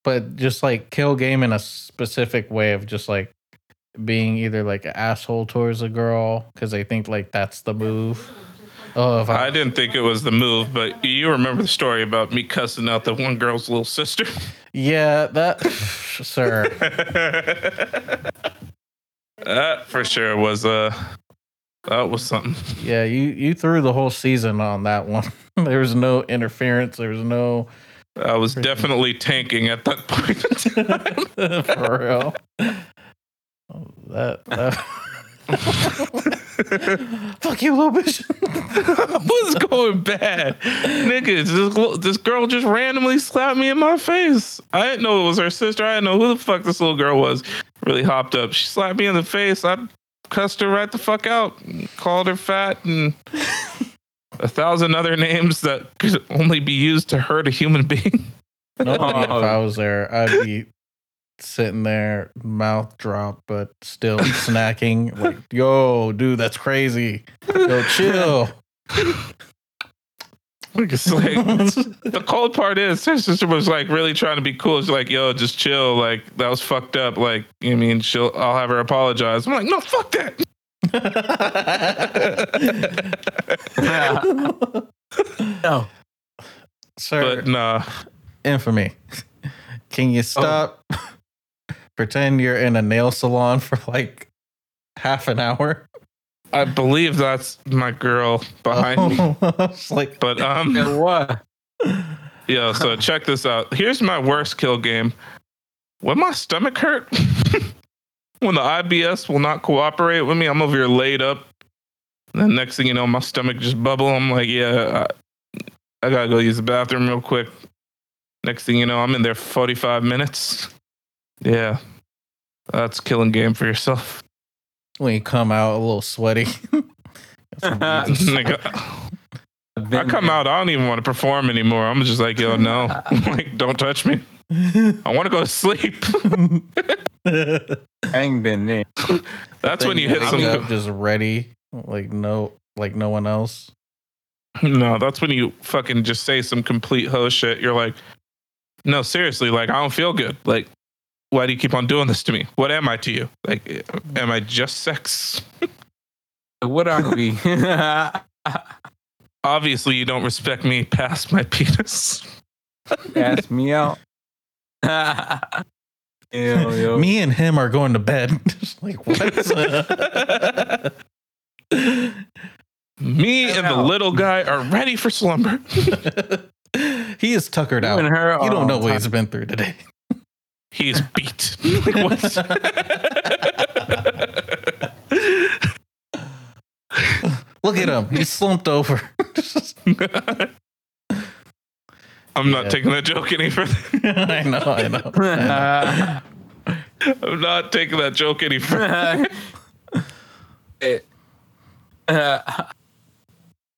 but just like kill game in a specific way of just like being either like an asshole towards a girl because they think like that's the move. Oh, if I, I didn't think it was the move, but you remember the story about me cussing out the one girl's little sister. yeah, that sir. that for sure was uh that was something. Yeah, you you threw the whole season on that one. [LAUGHS] there was no interference. There was no I was definitely tanking at that point. in [LAUGHS] time. for real. That, that. Fuck you, little bitch. [LAUGHS] What's going bad, nigga? This, this girl just randomly slapped me in my face. I didn't know it was her sister. I didn't know who the fuck this little girl was. Really hopped up. She slapped me in the face. I cussed her right the fuck out. Called her fat and a thousand other names that could only be used to hurt a human being. No, if I was there, I'd be sitting there, mouth dropped, but still snacking. [LAUGHS] Like, yo, dude, that's crazy. Yo, chill. [LAUGHS] It's like, the cold part is her sister was like really trying to be cool. She's like, yo, just chill. Like that was fucked up. Like, I mean, she'll I'll have her apologize. I'm like, no, fuck that. [LAUGHS] no. Sir, But nah. infamy. Can you stop? Oh. Pretend you're in a nail salon for like half an hour. I believe that's my girl behind me. [LAUGHS] It's like, But um what? [LAUGHS] yeah, so check this out. Here's my worst kill game. When my stomach hurt, [LAUGHS] when the IBS will not cooperate with me, I'm over here laid up. And then next thing you know, my stomach just bubble. I'm like, yeah, I, I gotta go use the bathroom real quick. Next thing you know, I'm in there 45 minutes. Yeah, that's killing game for yourself. when you come out a little sweaty. [LAUGHS] [LAUGHS] Uh, I come out, I don't even want to perform anymore. I'm just like, yo, [LAUGHS] no, like, don't touch me. I want to go to sleep. I ain't been there. That's when you hit some. up just ready, like no, like no one else. No, that's when you fucking just say some complete hoe shit. You're like, no, seriously, like I don't feel good. Like, why do you keep on doing this to me? What am I to you? Like, am I just sex? [LAUGHS] What are we? [LAUGHS] Obviously, you don't respect me past my penis. [LAUGHS] Ask me out. Yo, yo. Me and him are going to bed. Like what? Me and the little guy are ready for slumber. he is tuckered You out. and her You don't know what he's been through today. He's beat. [LAUGHS] like? Look at him. He's slumped over. [LAUGHS] I'm not Yeah. taking that joke any further. [LAUGHS] I know. I know. I'm not taking that joke any further. It-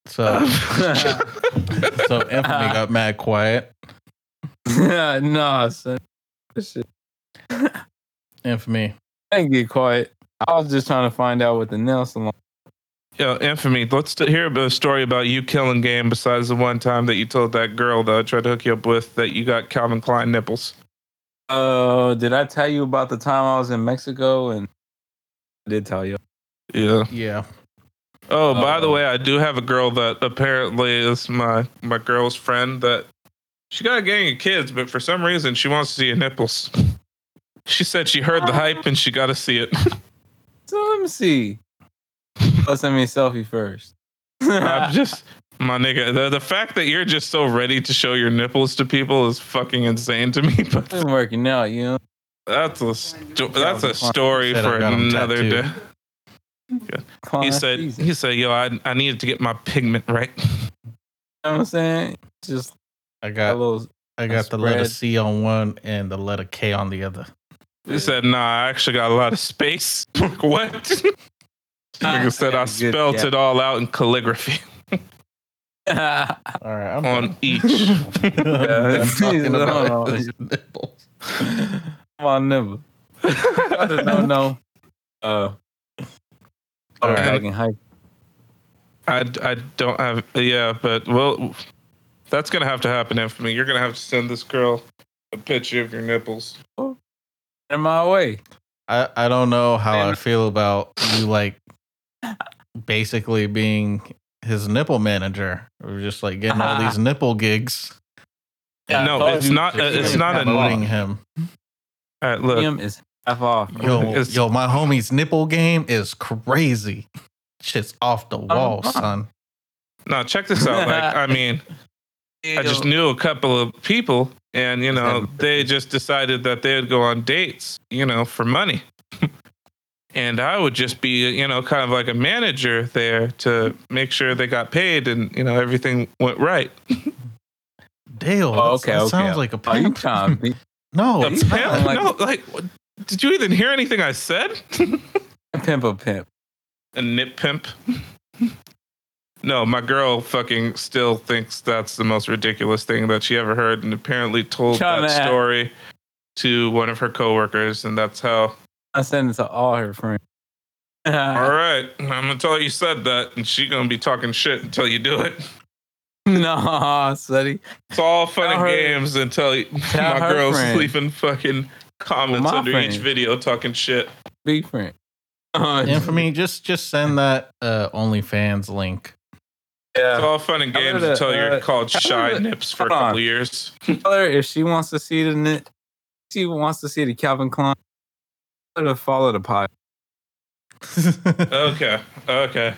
So, so Anthony got mad quiet. no, son. This shit- [LAUGHS] Infamy. I didn't get quiet. I was just trying to find out what the nail salon. Yo, infamy. Let's hear a story about you killing game. Besides the one time that you told that girl that I tried to hook you up with that you got Calvin Klein nipples. Uh, did I tell you about the time I was in Mexico? And I did tell you. Yeah. Yeah. Oh, by the Uh-oh. way, I do have a girl that apparently is my my girl's friend that she got a gang of kids, but for some reason she wants to see your nipples. She said she heard the hype and she got to see it. [LAUGHS] So let me see. Let's send me a selfie first. I'm [LAUGHS] just my nigga. The, the fact that you're just so ready to show your nipples to people is fucking insane to me. [LAUGHS] But been working out, you know. that's a sto- that's a story for another day. He said he said, "Yo, I I needed to get my pigment right." You know what I'm saying? Just I a got little. I got the letter. C on one and the letter K on the other. He said, "Nah, I actually got a lot of space." [LAUGHS] Like, what? [LAUGHS] Nigga said I spelt guess. it all out in calligraphy [LAUGHS] All right, I'm on each. I'm talking No, about no. his nipples. Come on, never. no, no. Uh, All right. back. I, I don't have yeah, but well, that's gonna have to happen after me. You're gonna have to send this girl a picture of your nipples. In my way. I, I don't know how I feel about you like basically being his nipple manager or just like getting all these nipple gigs. Yeah, no, it's not. Uh, it's it's not a. All promoting him. right, look. Premium is half off. Yo, [LAUGHS] It's- yo, my homie's nipple game is crazy. Shit's off the wall, Uh-huh. son. No, check this out. Like, I [LAUGHS] mean, I just knew a couple of people, and you know, [LAUGHS] they just decided that they'd go on dates, you know, for money. [LAUGHS] and I would just be, you know, kind of like a manager there to make sure they got paid and you know everything went right. Dale, Oh, okay, that okay. sounds like a Are you pimp. trying [LAUGHS] no, A it's you not. like- no, like, what- did you even hear anything I said? a pimp a pimp? a nip pimp. No, my girl fucking still thinks that's the most ridiculous thing that she ever heard, and apparently told Trying that to act- story to one of her coworkers, and that's how. I sent it to all her friends. [LAUGHS] All right, I'm gonna tell her you said that, and she gonna be talking shit until you do it. no, Sonny. It's all fun Tell and her- games until you- [LAUGHS] my girl's friend. leaving fucking comments my under friend. each video talking shit. Big friend. Uh, And for me, [LAUGHS] just just send that uh, OnlyFans link. It's all fun and games to, until you're uh, called shy to- nips for a couple on. years. Tell her if she wants to see the net, she wants to see the Calvin Klein. Tell her to follow the pod. Okay, okay.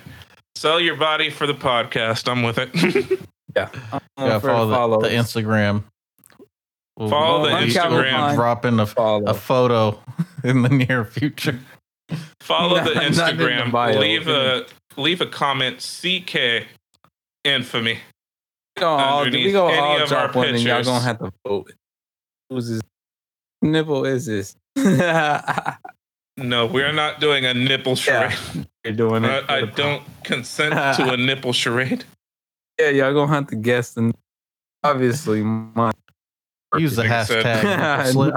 Sell your body for the podcast. I'm with it. [LAUGHS] Yeah. yeah, follow the, the Instagram. We'll Follow the Instagram. dropping a, follow. a photo [LAUGHS] in the near future. Follow [LAUGHS] the Not- not in the Instagram. bio. leave a leave a comment. CK infamy. we go all, we go all of drop one and y'all gonna have to vote. Who's this nipple is this? [LAUGHS] No, we're not doing a nipple charade. Yeah, you're doing I, it. I don't consent to a [LAUGHS] nipple charade. Yeah, y'all gonna have to guess the obviously mine. Use the Like I said- hashtag. [LAUGHS] nipple slip.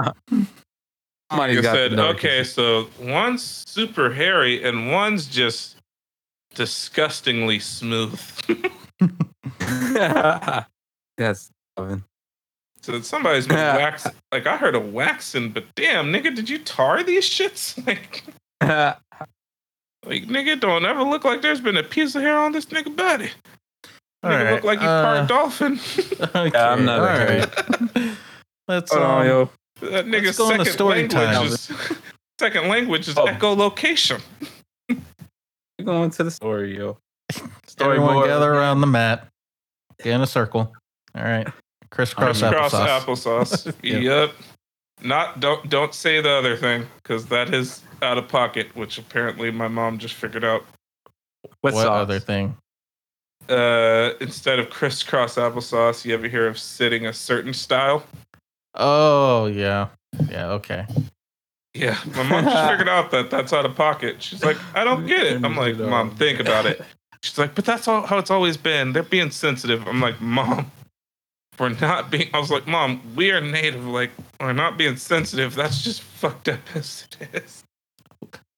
Somebody's Like got said, the okay, so one's super hairy and one's just disgustingly smooth. [LAUGHS] That's Kevin. so somebody's been [LAUGHS] waxing. Like I heard of waxing, but damn, nigga, did you tar these shits? [LAUGHS] Like, like nigga, don't ever look like there's been a piece of hair on this nigga body. All Nigga right, look like you uh, part dolphin. Okay, I'm not all a hairy. right. Let's Hold on, um, yo. that nigga's Let's go into second story language time. is second language is Oh. echolocation. We're going to the story, yo. Everyone Storyboard. gather around the mat. Get in a circle. All right. Crisscross Cross applesauce. applesauce. [LAUGHS] Yep. yep. Not don't don't say the other thing because that is out of pocket, which apparently my mom just figured out. What, what sauce? other thing? Uh, instead of crisscross applesauce, you ever hear of sitting a certain style? Oh yeah, yeah. Okay. Yeah, my mom just [LAUGHS] figured out that that's out of pocket. She's like, I don't get it. I'm like, Mom, think about it. [LAUGHS] She's like, but that's all how it's always been. They're being sensitive. I'm like, Mom, we're not being. I was like, Mom, we are native. Like, we're not being sensitive. That's just fucked up [LAUGHS] as it is.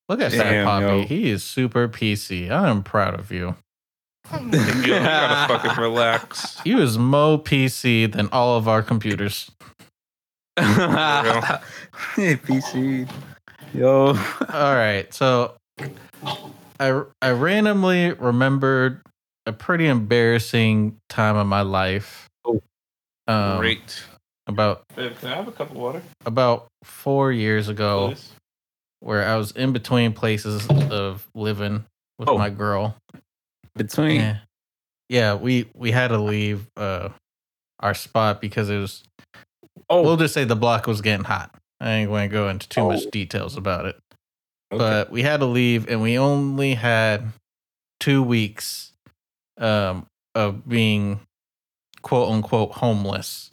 Look at that Poppy. yo. He is super PC. I am proud of you. I'm [LAUGHS] like, Yo, you gotta fucking relax. [LAUGHS] You is more PC than all of our computers. hey, PC. Yo. All right. So I I randomly remembered a pretty embarrassing time of my life. Oh. Um, Great. About Babe, can I have a cup of water? about four years ago, please? where I was in between places of living with Oh. my girl. Between. Yeah. Yeah, we we had to leave uh our spot because it was Oh, we'll just say the block was getting hot. I ain't going to go into too much Oh. details about it. Okay. But we had to leave and we only had 2 weeks um of being quote unquote homeless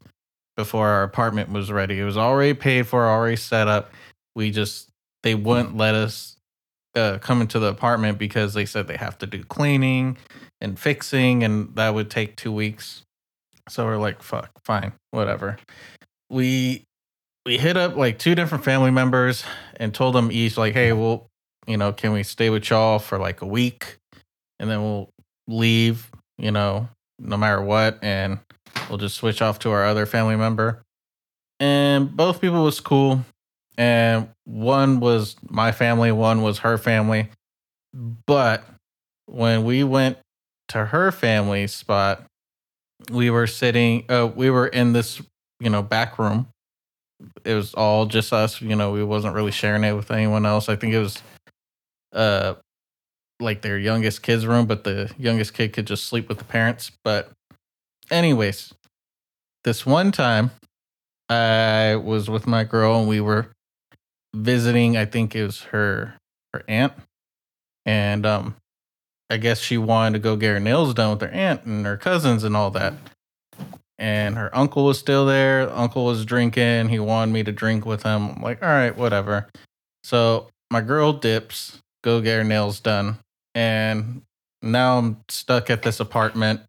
before our apartment was ready. It was already paid for, already set up. We just they wouldn't let us uh, come into the apartment because they said they have to do cleaning and fixing, and that would take two weeks. So we're like, fuck, fine, whatever. We we hit up like two different family members and told them each like, hey, well, you know, can we stay with y'all for like a week, and then we'll leave, you know, no matter what, and we'll just switch off to our other family member. And both people was cool and one was my family, one was her family. But when we went to her family spot, we were sitting, uh, we were in this, you know, back room. It was all just us, you know, we wasn't really sharing it with anyone else. I think it was, uh, like their youngest kid's room, but the youngest kid could just sleep with the parents. But, anyways, this one time, I was with my girl and we were visiting i think it was her her aunt and um i guess she wanted to go get her nails done with her aunt and her cousins and all that and her uncle was still there. Uncle was drinking. He wanted me to drink with him. I'm like all right whatever. So my girl dips. Go get her nails done. And now i'm stuck at this apartment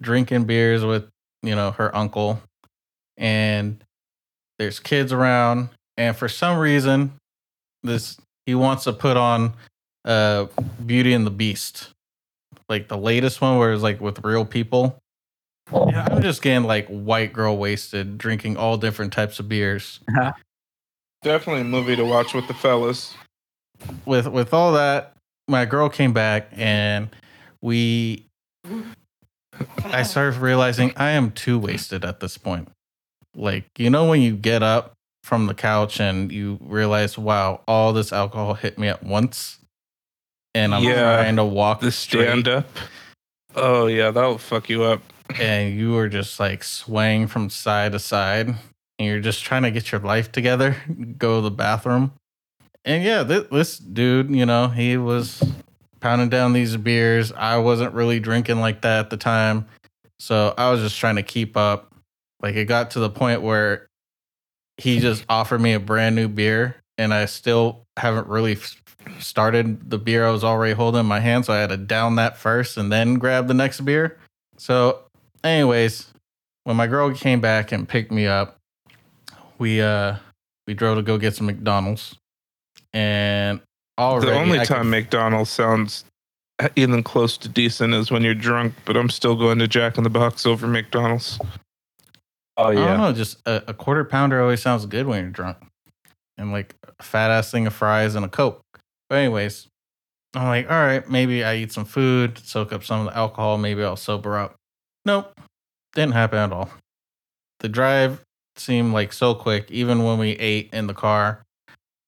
drinking beers with you know her uncle. And there's kids around, and for some reason, this he wants to put on uh Beauty and the Beast, like the latest one where it's like with real people. Yeah, I'm just getting like white girl wasted, drinking all different types of beers. Uh-huh. Definitely a movie to watch with the fellas. With with all that, my girl came back and we I started realizing I am too wasted at this point. Like, you know when you get up from the couch and you realize, wow, all this alcohol hit me at once. And I'm Yeah. trying to walk The straight, stand up. Oh yeah, that'll fuck you up. And you are just like swaying from side to side and you're just trying to get your life together, [LAUGHS] go to the bathroom. And yeah, this, this dude, you know, he was pounding down these beers. I wasn't really drinking like that at the time. So I was just trying to keep up. Like it got to the point where he just offered me a brand new beer and I still haven't really started the beer I was already holding in my hand. So I had to down that first and then grab the next beer. So, anyways, when my girl came back and picked me up, we uh we drove to go get some McDonald's, and already the only I time could- McDonald's sounds even close to decent is when you're drunk, but I'm still going to Jack in the Box over McDonald's. Oh yeah, I don't know, just a, a quarter pounder always sounds good when you're drunk, and like a fat ass thing of fries and a coke. But anyways, I'm like, all right, maybe I eat some food, soak up some of the alcohol, maybe I'll sober up. Nope, didn't happen at all. The drive seemed like so quick, even when we ate in the car.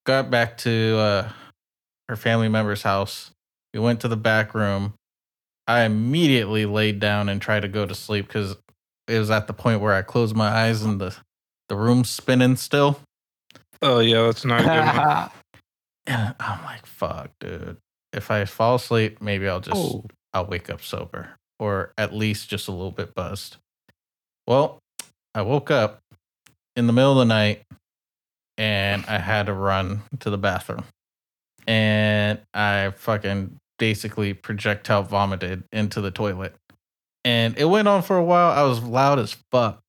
Got back to uh, her family member's house. We went to the back room. I immediately laid down and tried to go to sleep because it was at the point where I closed my eyes and the the room's spinning still. Oh yeah, that's not a good one. [LAUGHS] And I'm like, fuck, dude. If I fall asleep, maybe I'll just Oh. I'll wake up sober. Or at least just a little bit buzzed. Well, I woke up in the middle of the night and I had to run to the bathroom. And I fucking basically projectile vomited into the toilet. And it went on for a while. I was loud as fuck.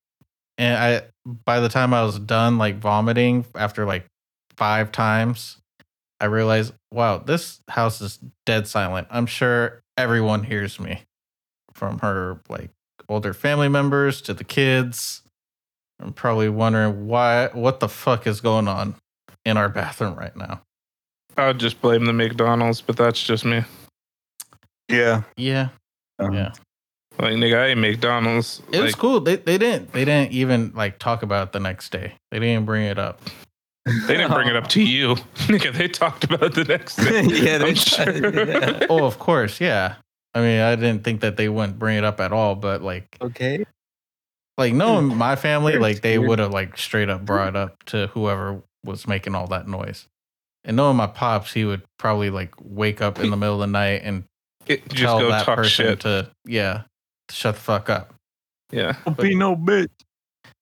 And I by the time I was done like vomiting after like five times, I realized, wow, this house is dead silent. I'm sure everyone hears me. From her like older family members to the kids. I'm probably wondering why what the fuck is going on in our bathroom right now. I would just blame the McDonald's, but that's just me. Yeah. Yeah. Um, Yeah. Like nigga, I ate McDonald's. It was cool. They they didn't they didn't even like talk about it the next day. They didn't bring it up. They didn't bring it up to you. [LAUGHS] nigga, they talked about it the next [LAUGHS] day. Yeah, they sure. yeah. oh, of course, yeah. I mean, I didn't think that they wouldn't bring it up at all, but like Okay. like knowing my family, like they would have like straight up hmm. brought it up to whoever was making all that noise. And knowing my pops, he would probably like wake up in the middle of the night and It- just tell go that talk person shit. to yeah, to shut the fuck up. Yeah. Don't be no bitch.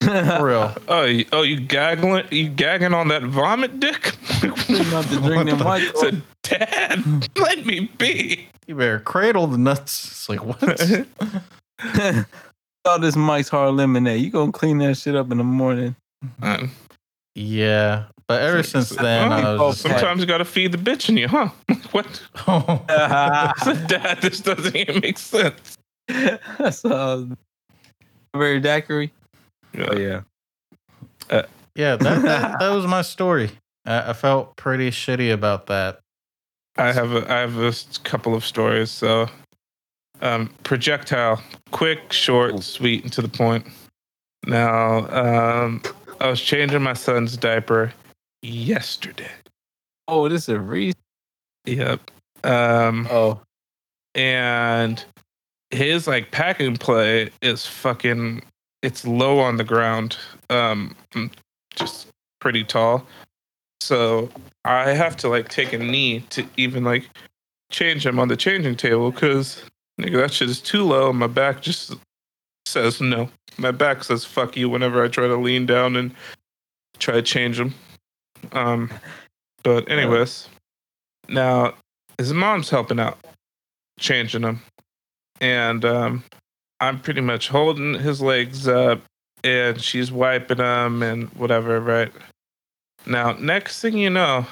For real. [LAUGHS] Oh, you, oh, you gagging? You gagging on that vomit, dick? [LAUGHS] Not to [LAUGHS] drink them What white. Said, Dad, let me be. You better cradle the nuts. It's like what? All this Mike's hard lemonade. You gonna clean that shit up in the morning? Um, yeah. But ever since then I Oh, was just like, sometimes you gotta feed the bitch in you, huh? what? I said, Dad, this doesn't even make sense. That's uh, very daiquiri. Oh yeah. yeah, that, that [LAUGHS] that was my story. I, I felt pretty shitty about that. I have a, I have a s- couple of stories. So, um, projectile, quick, short, sweet, and to the point. Now, um, I was changing my son's diaper yesterday. Oh, this is a reason. Yep. Um, Oh, and his like packing play is fucking. It's low on the ground. Um, I'm just pretty tall, so I have to like take a knee to even like change him on the changing table because nigga that shit is too low. and My back just says no. My back says fuck you whenever I try to lean down and try to change him. Um, but anyways, now his mom's helping out changing him. And um, I'm pretty much holding his legs up and she's wiping them and whatever, right? Now, next thing you know,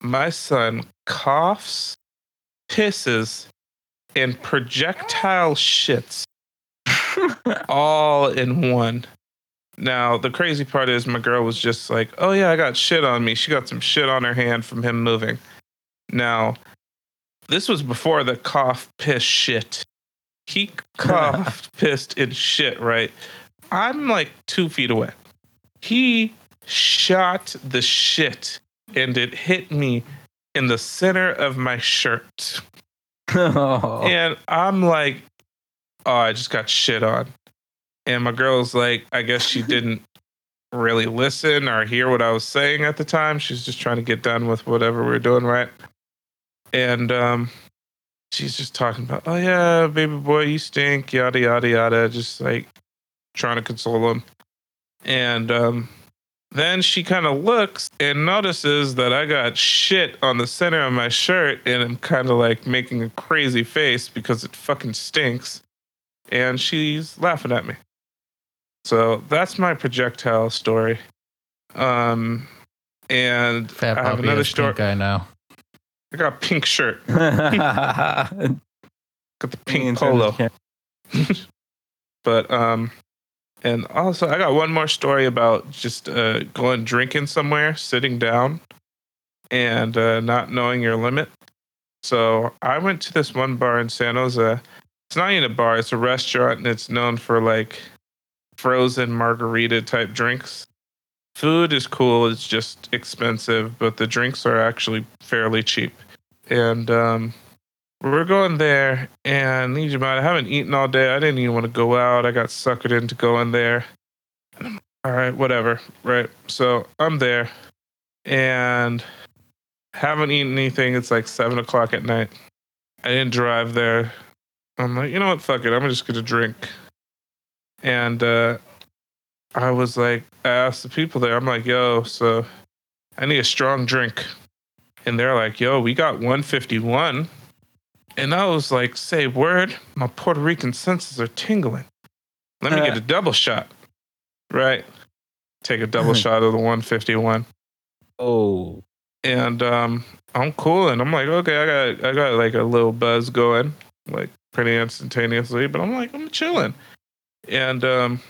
my son coughs, pisses, and projectile shits [LAUGHS] all in one. Now, the crazy part is my girl was just like, oh, yeah, I got shit on me. She got some shit on her hand from him moving. Now, this was before the cough, piss, shit. He coughed, [LAUGHS] pissed, and shit, right? I'm like two feet away. He shot the shit and it hit me in the center of my shirt. oh. [LAUGHS] And I'm like, oh, I just got shit on. And my girl's like, I guess she [LAUGHS] didn't really listen or hear what I was saying at the time. She's just trying to get done with whatever we are doing, right? And um, she's just talking about, oh yeah, baby boy, you stink, yada yada yada, just like trying to console him. And um, then she kind of looks and notices that I got shit on the center of my shirt, and I'm kind of like making a crazy face because it fucking stinks. And she's laughing at me. So that's my projectile story. Um, and Fat I have another story. eye now. I got a pink shirt, [LAUGHS] got the pink polo. [LAUGHS] but um and also i got one more story about just uh going drinking somewhere sitting down and uh not knowing your limit. So i went to this one bar in san jose. It's not even a bar it's a restaurant and it's known for like frozen margarita type drinks food is cool it's just expensive but the drinks are actually fairly cheap and um we're going there, and need you mind, I haven't eaten all day. I didn't even want to go out. I got suckered into going there. All right, whatever. Right. So I'm there, and haven't eaten anything. It's like seven o'clock at night. I didn't drive there. I'm like, you know what? Fuck it. I'm just gonna drink. And uh, I was like, I asked the people there. I'm like, yo, so I need a strong drink, and they're like, yo, we got 151. And I was like, say word, my Puerto Rican senses are tingling. Let me get a double shot. Right. Take a double shot of the 151. oh. And um I'm cool and I'm like, okay, I got I got like a little buzz going, like pretty instantaneously, but I'm like, I'm chilling. And um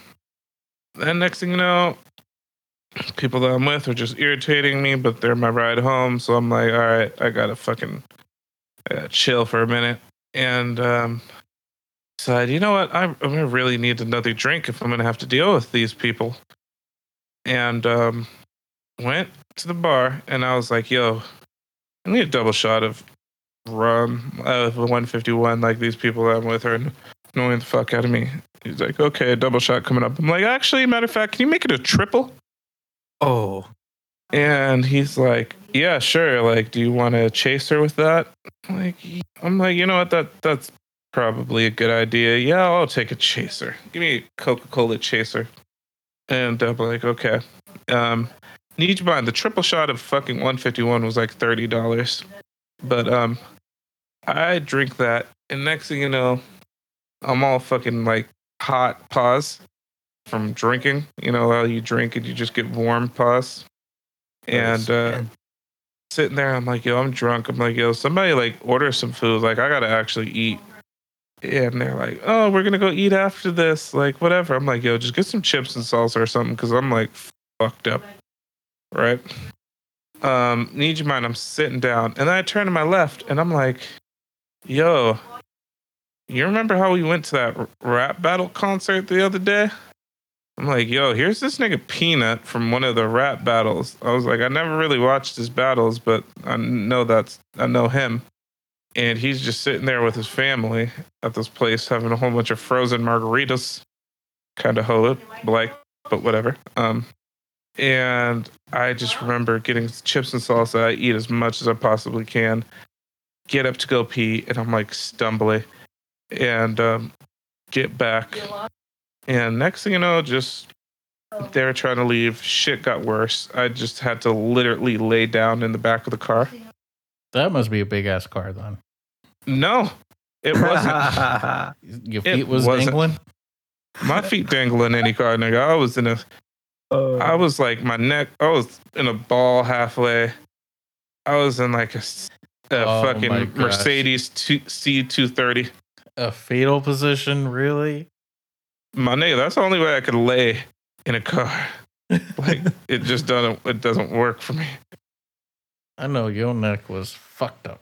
then next thing you know, people that I'm with are just irritating me, but they're my ride home. So I'm like, all right, I gotta fucking uh, chill for a minute and um, said, you know what, I, I'm gonna really need another drink if I'm gonna have to deal with these people. And um, went to the bar and I was like, yo, I need a double shot of rum, uh, 151, like these people that I'm with are annoying the fuck out of me. He's like, okay, a double shot coming up. I'm like, actually, matter of fact, can you make it a triple? Oh. And he's like, "Yeah, sure. Like, do you want a chaser with that?" I'm like, I'm like, you know what? That that's probably a good idea. Yeah, I'll take a chaser. Give me a Coca Cola chaser. And I'm like, okay. Um, need you mind the triple shot of fucking 151 was like thirty dollars, but um, I drink that, and next thing you know, I'm all fucking like hot pause from drinking. You know how you drink and you just get warm pause and uh, sitting there, I'm like, yo, I'm drunk. I'm like, yo, somebody like order some food. Like, I gotta actually eat. And they're like, oh, we're gonna go eat after this. Like, whatever. I'm like, yo, just get some chips and salsa or something, because I'm like fucked up. Right. Um, need you mind? I'm sitting down, and then I turn to my left, and I'm like, yo, you remember how we went to that rap battle concert the other day? I'm like, yo, here's this nigga Peanut from one of the rap battles. I was like, I never really watched his battles, but I know that's I know him. And he's just sitting there with his family at this place having a whole bunch of frozen margaritas. Kind of hoe like, but whatever. Um and I just remember getting chips and salsa. I eat as much as I possibly can. Get up to go pee, and I'm like stumbling. And um, get back and next thing you know, just they were trying to leave. Shit got worse. I just had to literally lay down in the back of the car. That must be a big ass car then. No, it wasn't. [LAUGHS] Your It feet was wasn't. dangling. My feet dangle in any car, nigga. I was in a Uh, I was like my neck. I was in a ball halfway. I was in like a Oh fucking gosh. Mercedes C two thirty. A fetal position, really? My nigga, that's the only way I could lay in a car. Like [LAUGHS] it just doesn't. It doesn't work for me. I know your neck was fucked up.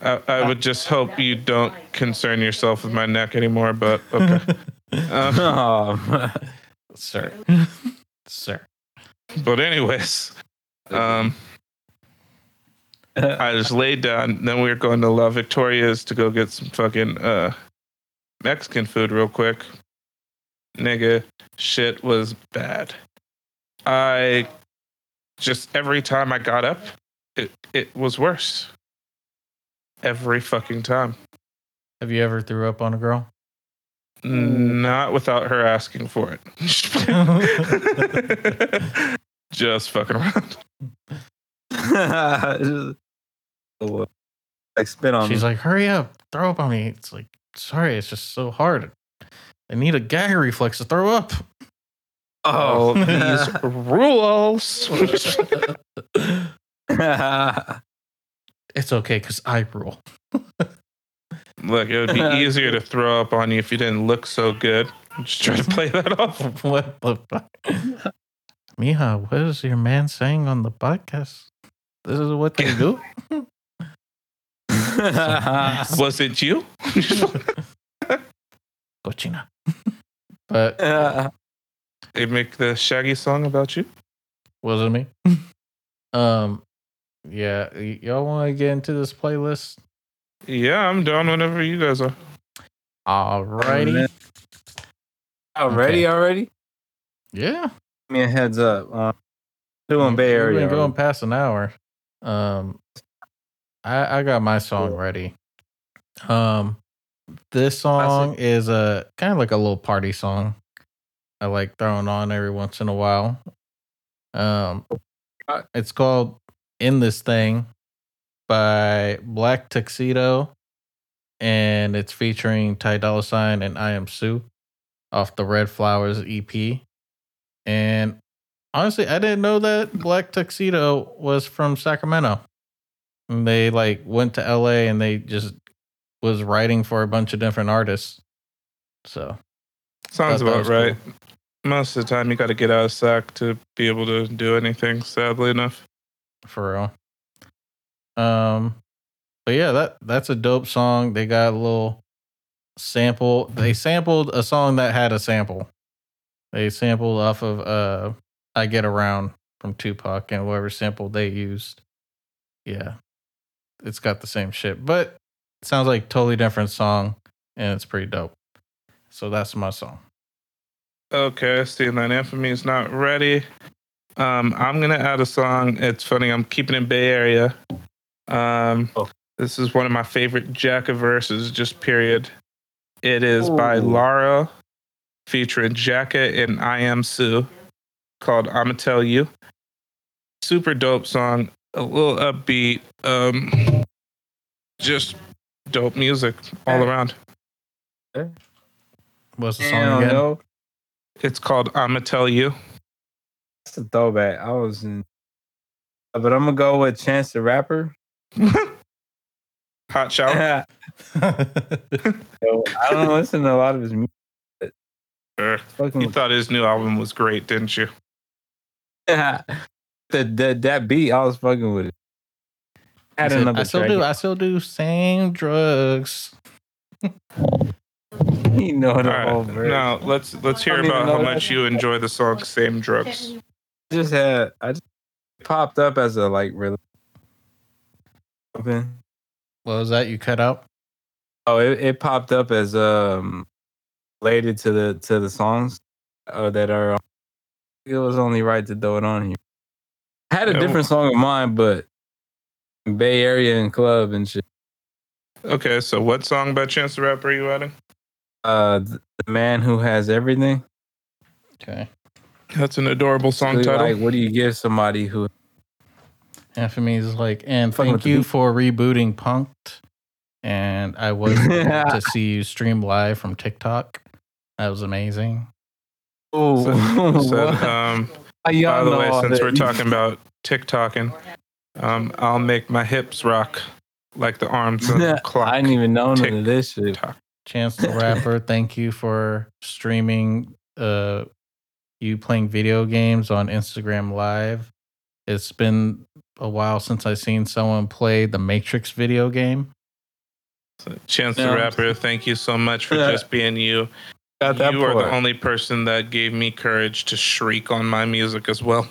I, I would just hope you don't concern yourself with my neck anymore. But okay. [LAUGHS] Um, [LAUGHS] oh, Sir. Sir. but anyways, um, [LAUGHS] I just laid down. Then we were going to La Victoria's to go get some fucking uh, Mexican food real quick. Nigga, shit was bad. I just every time I got up, it it was worse. Every fucking time. Have you ever threw up on a girl? Not without her asking for it. [LAUGHS] [LAUGHS] just fucking around. Uh, like spit on She's me. like, hurry up, throw up on me. It's like, sorry, it's just so hard. I need a gag reflex to throw up. Oh, [LAUGHS] these rules. [LAUGHS] It's okay because I rule. Look, it would be [LAUGHS] easier to throw up on you if you didn't look so good. Just try to play that off. what the fuck? Mija, what is your man saying on the podcast? This is what they do? [LAUGHS] Was it you? [LAUGHS] Cochina. but uh, they make the Shaggy song about you? was it me? [LAUGHS] um, yeah, y- y'all want to get into this playlist? Yeah, I'm down whenever you guys are. Alrighty. already, already. Yeah. Give me a heads up. Uh, doing Bay We've Area. been going past an hour. Um, I I got my song ready. Um, this song is a kind of like a little party song. I like throwing on every once in a while. Um, it's called "In This Thing" by Black Tuxedo, and it's featuring Ty Dolla Sign and Iamsu off the Red Flowers EP. And honestly, I didn't know that Black Tuxedo was from Sacramento. And they like went to LA and they just was writing for a bunch of different artists. So Sounds about right. Most of the time, you got to get out of Sac to be able to do anything. Sadly enough. for real. Um, but yeah, that that's a dope song. They got a little sample. They sampled a song that had a sample. They sampled off of uh "I Get Around" from Tupac and whatever sample they used. Yeah, it's got the same shit, but it sounds like totally different song, and it's pretty dope. So that's my song. Okay, see, seeing that Infamy is not ready. Um, I'm gonna add a song. It's funny. I'm keeping it Bay Area. Um, Oh. this is one of my favorite Jacka verses. Just period. It is by Ooh. Lara, featuring Jacka and Iamsu, called "I'ma Tell You." Super dope song. A little upbeat. Um, just dope music all around. What's the song Damn, again? yo. It's called "I'ma Tell You." That's a throwback. I was in, but I'm gonna go with Chance the Rapper. [LAUGHS] Hot shower. [LAUGHS] Yo, I don't listen to a lot of his music. Sure. You thought his new album was great, didn't you? [LAUGHS] that, that that beat, I was fucking with it. I had said, another I still track. do. I still do same drugs. [LAUGHS] You know All the right. whole verse. Now let's let's hear I don't even about how much you enjoy the song "Same Drugs." just had I just popped up as a like really open. What was that? You cut out? Oh, it, it popped up as um related to the to the songs uh, that are. It was only right to throw it on here. I had a Yeah, different song of mine, but Bay Area and club and shit. Okay, so what song by Chance the Rapper are you adding? Uh, the man who has everything. Okay. That's an adorable song Really, title. Like, what do you give somebody who? And for me, it's like, and thank you beat. for rebooting Punk'd. And I [LAUGHS] was to see you stream live from TikTok. That was amazing. Oh, So, so, [LAUGHS] um, by the way, since that? we're talking about TikToking, um, I'll make my hips rock like the arms of the [LAUGHS] clock. I didn't even know none Tick of this shit. tock. Chance the Rapper, [LAUGHS] thank you for streaming uh you playing video games on Instagram Live. It's been a while since I've seen someone play the Matrix video game. So, Chance the Rapper, thank you so much for Yeah. just being you. Got that you are the only person that gave me courage to shriek on my music as well.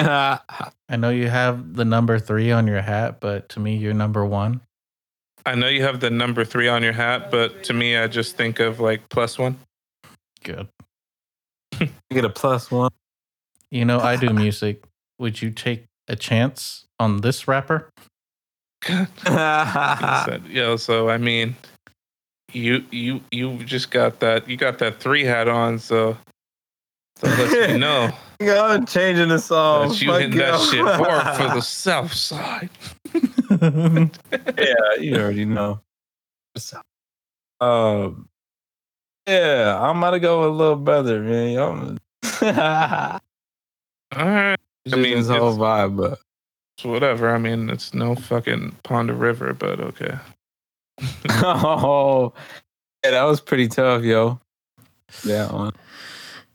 [LAUGHS] I know you have the number three on your hat, but to me, you're number one. I know you have the number three on your hat, but to me, I just think of like plus one. Good. You get a plus one. You know, I do music. Would you take a chance on this rapper? He [LAUGHS] said, Yo, so I mean, you you you just got that you got that three hat on, so so let you [LAUGHS] know I'm changing the song. that you hitting that shit [LAUGHS] hard for the south side. [LAUGHS] yeah, you already know. Um, yeah, I'm about to go with little brother, man. I'm, [LAUGHS] All right, I mean, this whole it's- vibe, but it's whatever. I mean, it's no fucking pond or river, but okay. oh, yeah, that was pretty tough, yo. That one.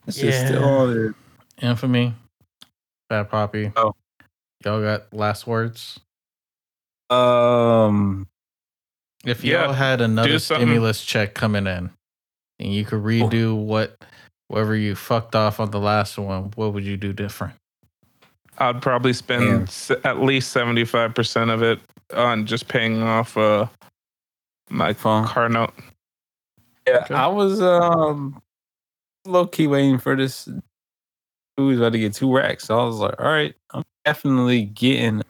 It's just Yeah. still on there. Infamy, Bad Poppy. Oh. Y'all got last words? Um, If y'all had another stimulus check coming in and you could redo what whatever you fucked off on the last one, what would you do different? I'd probably spend Damn. s- at least seventy five percent of it on just paying off uh my phone. car note. Yeah, Okay. I was um low key waiting for this. Who was about to get two racks? So I was like, all right, I'm definitely getting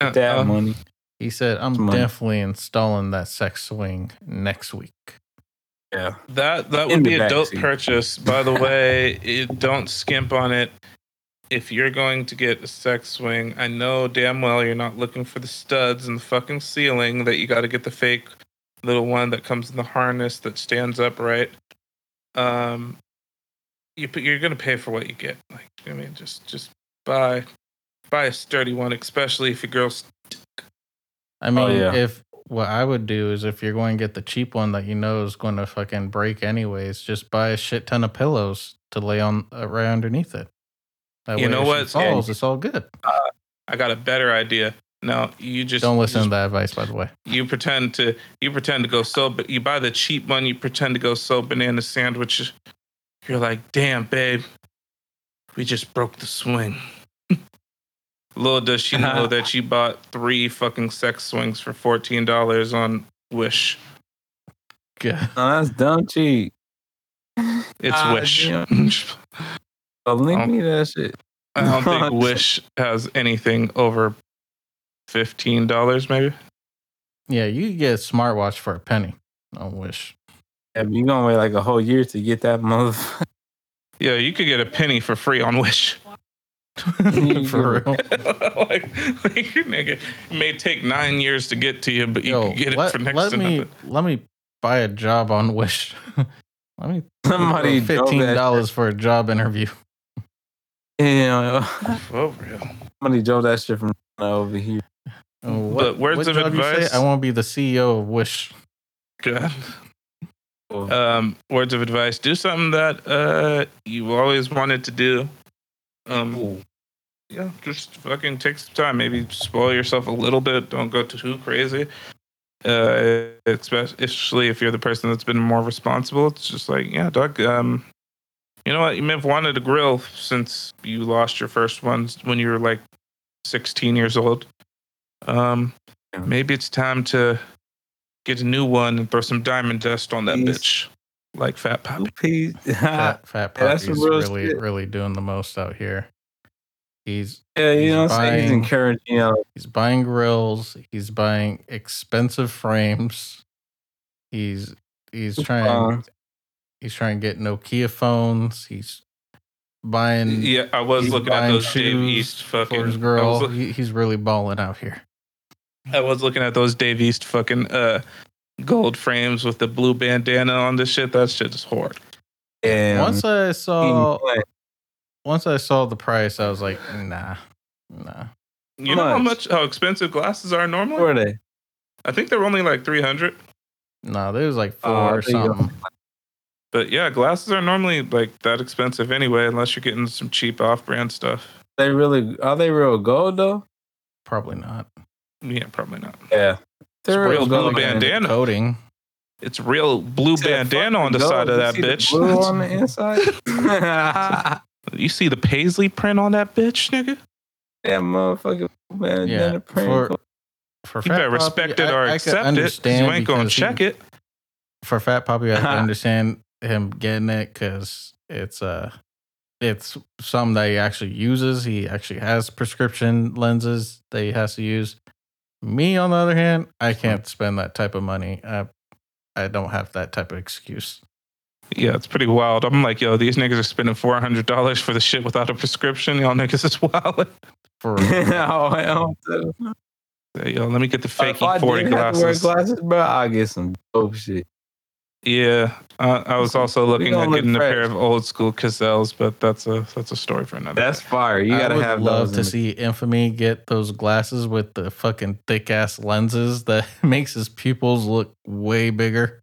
Uh, that uh, money. He said, I'm Money. definitely installing that sex swing next week. Yeah. That that In would the be a dope backseat. purchase. By the [LAUGHS] way, it, don't skimp on it. If you're going to get a sex swing, I know damn well you're not looking for the studs in the fucking ceiling. That you got to get the fake little one that comes in the harness that stands upright. Um, you put- you're gonna pay for what you get. Like I mean, just just buy buy a sturdy one, especially if your girl's I mean, Oh, yeah. if what I would do is if you're going to get the cheap one that you know is going to fucking break anyways, just buy a shit ton of pillows to lay on uh, right underneath it. That You way know what? She falls, it's all good. I got a better idea. No, you just Don't listen just to that advice, by the way. you pretend to you pretend to go so but you buy the cheap one you pretend to go so banana sandwich you're like damn babe we just broke the swing [LAUGHS] little does she know [LAUGHS] that she bought three fucking sex swings for $14 on wish Good. No, that's dumb cheap. it's Ah, wish damn. [LAUGHS] So link Oh. me that shit. i don't think wish has anything over $15 maybe Yeah, you could get a smartwatch for a penny on Wish. Yeah, but you gonna wait like a whole year to get that motherfucker. [LAUGHS] yeah you could get a penny for free on wish [LAUGHS] for real. [LAUGHS] like, like nigga, it may take nine years to get to you, but you Yo, can get it for next let to me nothing. let me buy a job on Wish. let me Somebody fifteen dollars for a job interview. Yeah, For real. somebody drove that shit from over here. Oh, What, But words what of job you say? advice? I want to be the CEO of Wish. God. Um, words of advice: Do something that uh you always wanted to do. Um, yeah, just fucking take some time. Maybe spoil yourself a little bit. Don't go too crazy. Uh, especially if you're the person that's been more responsible. It's just like, yeah, Doug. Um, you know what? You may have wanted a grill since you lost your first ones when you were like 16 years old. Um, maybe it's time to get a new one and throw some diamond dust on that Yes. bitch, like Fat Poppy. Two. [LAUGHS] Fat, Fat Yeah, that's Poppy's some really shit. really doing the most out here. He's yeah, you He's know what He's encouraging, you know. he's buying grills. He's buying expensive frames. He's he's trying Um, he's trying to get Nokia phones. He's buying Yeah, I was looking at buying those Dave shoes East fucking. for his girl. He, he's really balling out here. I was looking at those Dave East fucking uh gold frames with the blue bandana on this shit. That shit is hard. And Once I saw, once I saw the price, I was like, nah, nah. You know how much? much how expensive glasses are normally? where are they? I think they're only like three hundred. No, there was like four Oh, or there you go. something. But yeah, glasses are normally like that expensive anyway, unless you're getting some cheap off-brand stuff. They really are they real gold though? Probably not. Yeah, probably not. Yeah. They're real blue gold. bandana. Coding. It's real blue See bandana on the fucking side of gold? that You see the bitch. Blue on the [LAUGHS] inside. [LAUGHS] you see the paisley print on that bitch, nigga? that motherfucker bandana Yeah, print. for- For You better respect it or accept it. You ain't gonna check it. For Fat Poppy, I can [LAUGHS] understand him getting it because it's uh it's something that he actually uses. He actually has prescription lenses that he has to use. Me, on the other hand, I can't spend that type of money. I I don't have that type of excuse. Yeah, it's pretty wild. I'm like, yo, these niggas are spending four hundred dollars for the shit without a prescription. Y'all niggas is [LAUGHS] wild. For [LAUGHS] oh, hell no. Yo, let me get the If fake I forty did have to wear glasses. glasses, bro, I'll get some dope shit. Yeah, uh, I was also looking gonna at look getting a pair of old school Cazals, but that's a that's a story for another. That's day. fire. You gotta would have love those. to in the- see Infamy get those glasses with the fucking thick ass lenses that [LAUGHS] makes his pupils look way bigger.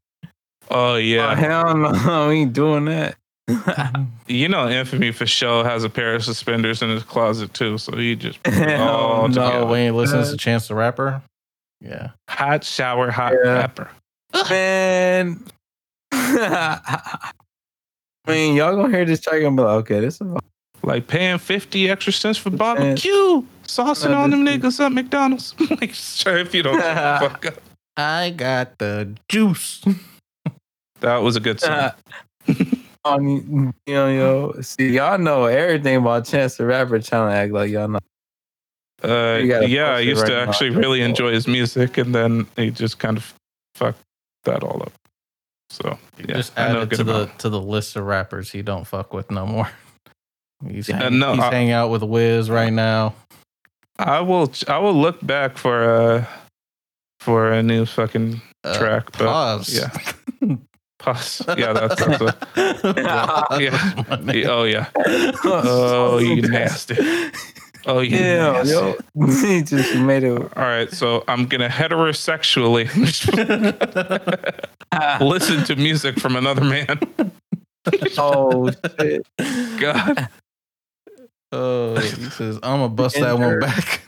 Oh Oh, yeah, hell no, [LAUGHS] we ain't doing that. [LAUGHS] you know, Infamy for sure has a pair of suspenders in his closet too. So he just Oh, no. Oh, when he listens to Chance the Rapper, yeah. hot shower, hot Yeah. pepper. man. [LAUGHS] I mean, y'all gonna hear this and be like, okay, this is [LAUGHS] Like paying fifty extra cents for barbecue, saucing No, on them niggas at McDonald's. [LAUGHS] like, sure, if you don't fuck up. I got the juice. That was a good song. on you know, yo. See, y'all know everything about Chance the Rapper trying to act like y'all know. Uh, yeah, I used right to now. actually really enjoy his music, and then he just kind of fucked that all up. So yeah, Just add it to the amount. to the list of rappers he don't fuck with no more. [LAUGHS] He's, Yeah, hang- no, he's I- hanging out with Wiz right now. I will. I will look back for uh for a new fucking Uh, track. But Pause. yeah, [LAUGHS] pause. Yeah, that's, that's a, yeah. yeah. oh yeah. [LAUGHS] Oh, you nasty. Oh, you Yeah, yo. [LAUGHS] he just made it. All right, so I'm gonna heterosexually [LAUGHS] listen to music from another man. [LAUGHS] oh shit. God, Oh, he says, I'm gonna bust that one back.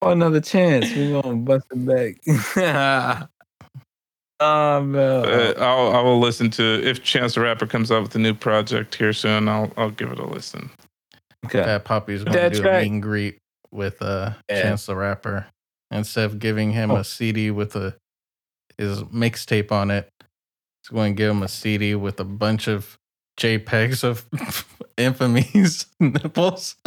Oh, another chance. We gonna bust it back. Oh man. uh, I'll I will listen to if Chance the Rapper comes out with a new project here soon. I'll I'll give it a listen. okay. Fat Poppy's gonna That do a track- meet and greet with uh Yeah. Chance the Rapper. Instead of giving him Oh. a CD with a his mixtape on it, he's going to give him a CD with a bunch of JPEGs of [LAUGHS] infamy's [LAUGHS] nipples. [LAUGHS]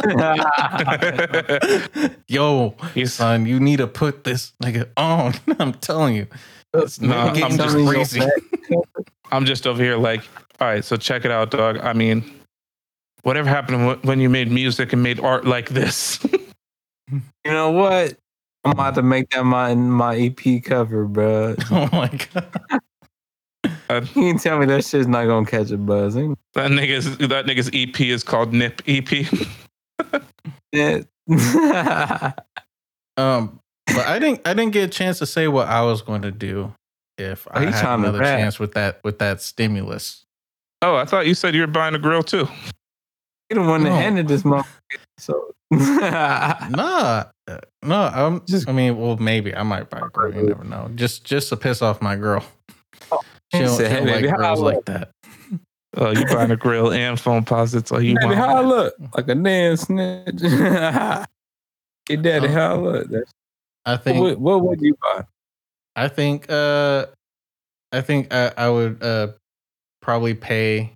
Yo, He's- son, you need to put this nigga on. I'm telling you. It's No, I'm just just crazy. [LAUGHS] I'm just over here like, all right, so check it out, dog. I mean, whatever happened when you made music and made art like this? [LAUGHS] You know what? I'm about to make that my my EP cover, bro. [LAUGHS] Oh my god. You can tell me that shit's not gonna catch a buzz. that nigga's that nigga's EP is called Nip EP. it? Um, but I didn't. I didn't get a chance to say what I was going to do if I Oh, he's had trying another rap. chance with that with that stimulus. oh, I thought you said you were buying a grill too. you the one that No. ended this month. So [LAUGHS] Nah, uh, no. I'm Just- just. I mean, well, maybe I might buy a grill. You never know. Just just to piss off my girl. She don't, said, she don't "Hey, like baby, girls like that. Oh, you buying a grill and phone posits? Oh, you Daddy, how I look? Like a damn snitch. [LAUGHS] hey, daddy, Uh, how I look? That's, I think. what, what would you buy? I think. Uh, I think I, I would uh probably pay.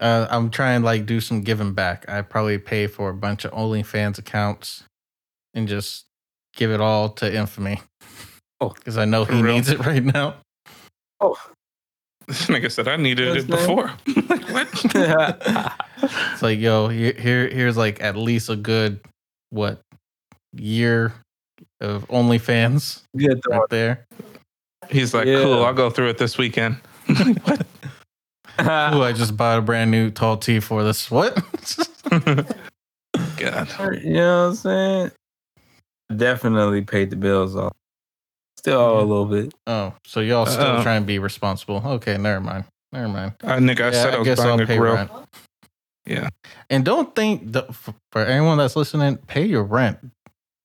Uh, I'm trying to like do some giving back. I probably pay for a bunch of OnlyFans accounts and just give it all to Infamy. Oh, [LAUGHS] because I know he real? needs it right now. Oh, this nigga said I needed it Yes, before. [LAUGHS] like what? [LAUGHS] It's like, yo, here, here, here's like at least a good what year of OnlyFans Get the right there. He's like, Yeah. cool, I'll go through it this weekend. [LAUGHS] what? [LAUGHS] Ooh, I just bought a brand new tall tee for this. What? [LAUGHS] God. You know what I'm saying? Definitely paid the bills off. Still owe a little bit. oh, so y'all still Uh-oh. trying to be responsible? Okay, never mind. Never mind. Uh, Nick, I said I was buying a grill. Yeah. And don't think the, for anyone that's listening, pay your rent.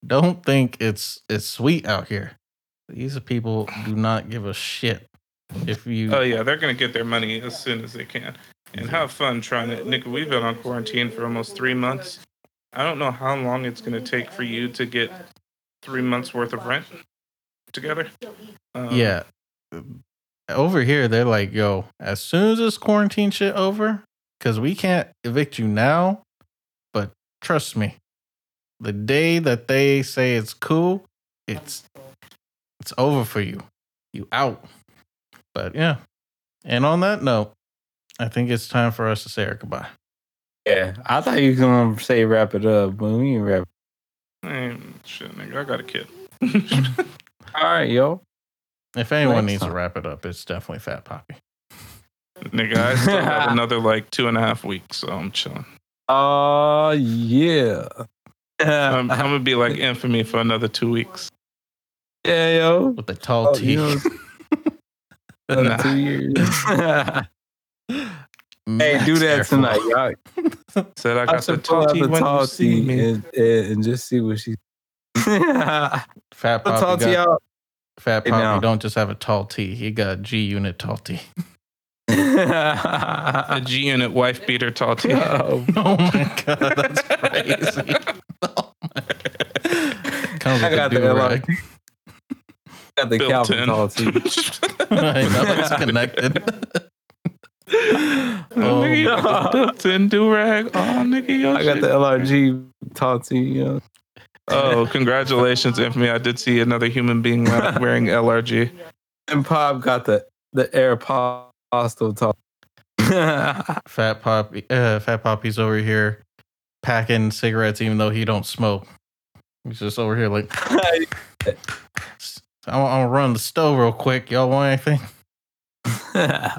Don't think it's it's sweet out here. These people do not give a shit if you. Oh yeah, they're gonna get their money as soon as they can, and have fun trying to. Nick, we've been on quarantine for almost three months. I don't know how long it's gonna take for you to get three months worth of rent together. Um, yeah. Over here, they're like, yo, as soon as this quarantine shit over, because we can't evict you now, but trust me, the day that they say it's cool, it's it's over for you. You out. But yeah. And on that note, I think it's time for us to say our goodbye. Yeah. I thought you were gonna say wrap it up, but we ain't wrap Hey, shit, nigga, I got a kid. [LAUGHS] All right, yo. If anyone Next needs to wrap it up, it's definitely Fat Poppy. nigga, I still have [LAUGHS] another like two and a half weeks, so I'm chilling. Oh yeah. I'm, um, I'm gonna be like infamy for another two weeks. yeah, yo. With the tall Oh, tee. you [LAUGHS] know, Nah. two years. [LAUGHS] hey, do that Air tonight, Force. y'all. [LAUGHS] Said I I got the should pull tall the when tall you see me. and, and, and just see what she. the Fat tall Poppy tea got out. Fat Hey, Poppy now. don't just have a tall T. He got G unit tall T. [LAUGHS] A G unit wife beater tall tee. Oh, [LAUGHS] Oh my god, that's crazy. Oh my- Comes I got a the do LR. rag. got the Built Calvin in. tall tea. I know it's connected. [LAUGHS] Oh, nigga, you got the built-in do-rag. Oh, nigga, yo, I got shit. the LRG tall tea. You. Oh, congratulations, Infamy. I did see another human being wearing LRG. And Pop got the the Aeropostale tall. [LAUGHS] Fat Poppy, uh, Fat Poppy's over here packing cigarettes, even though he don't smoke. He's just over here like, [LAUGHS] I'm, I'm gonna run the stove real quick. Y'all want anything? [LAUGHS]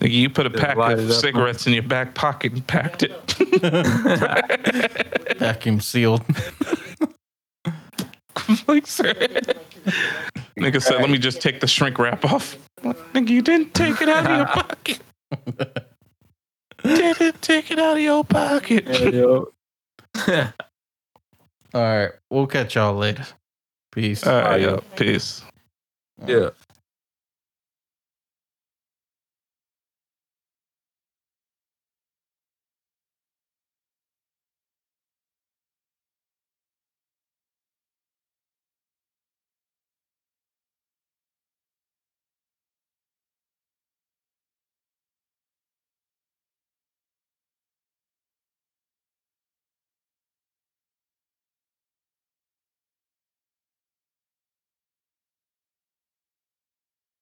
Nigga, you put a Just pack light of it up, cigarettes in your back pocket and packed it. Vacuum sealed. like, sir. Nigga said, let me just take the shrink wrap off. Nigga, you didn't take it out of your [LAUGHS] pocket. Didn't take it out of your pocket. Yeah, yo. All right, we'll catch y'all later. Peace. All right, Alright, yo, peace. yeah.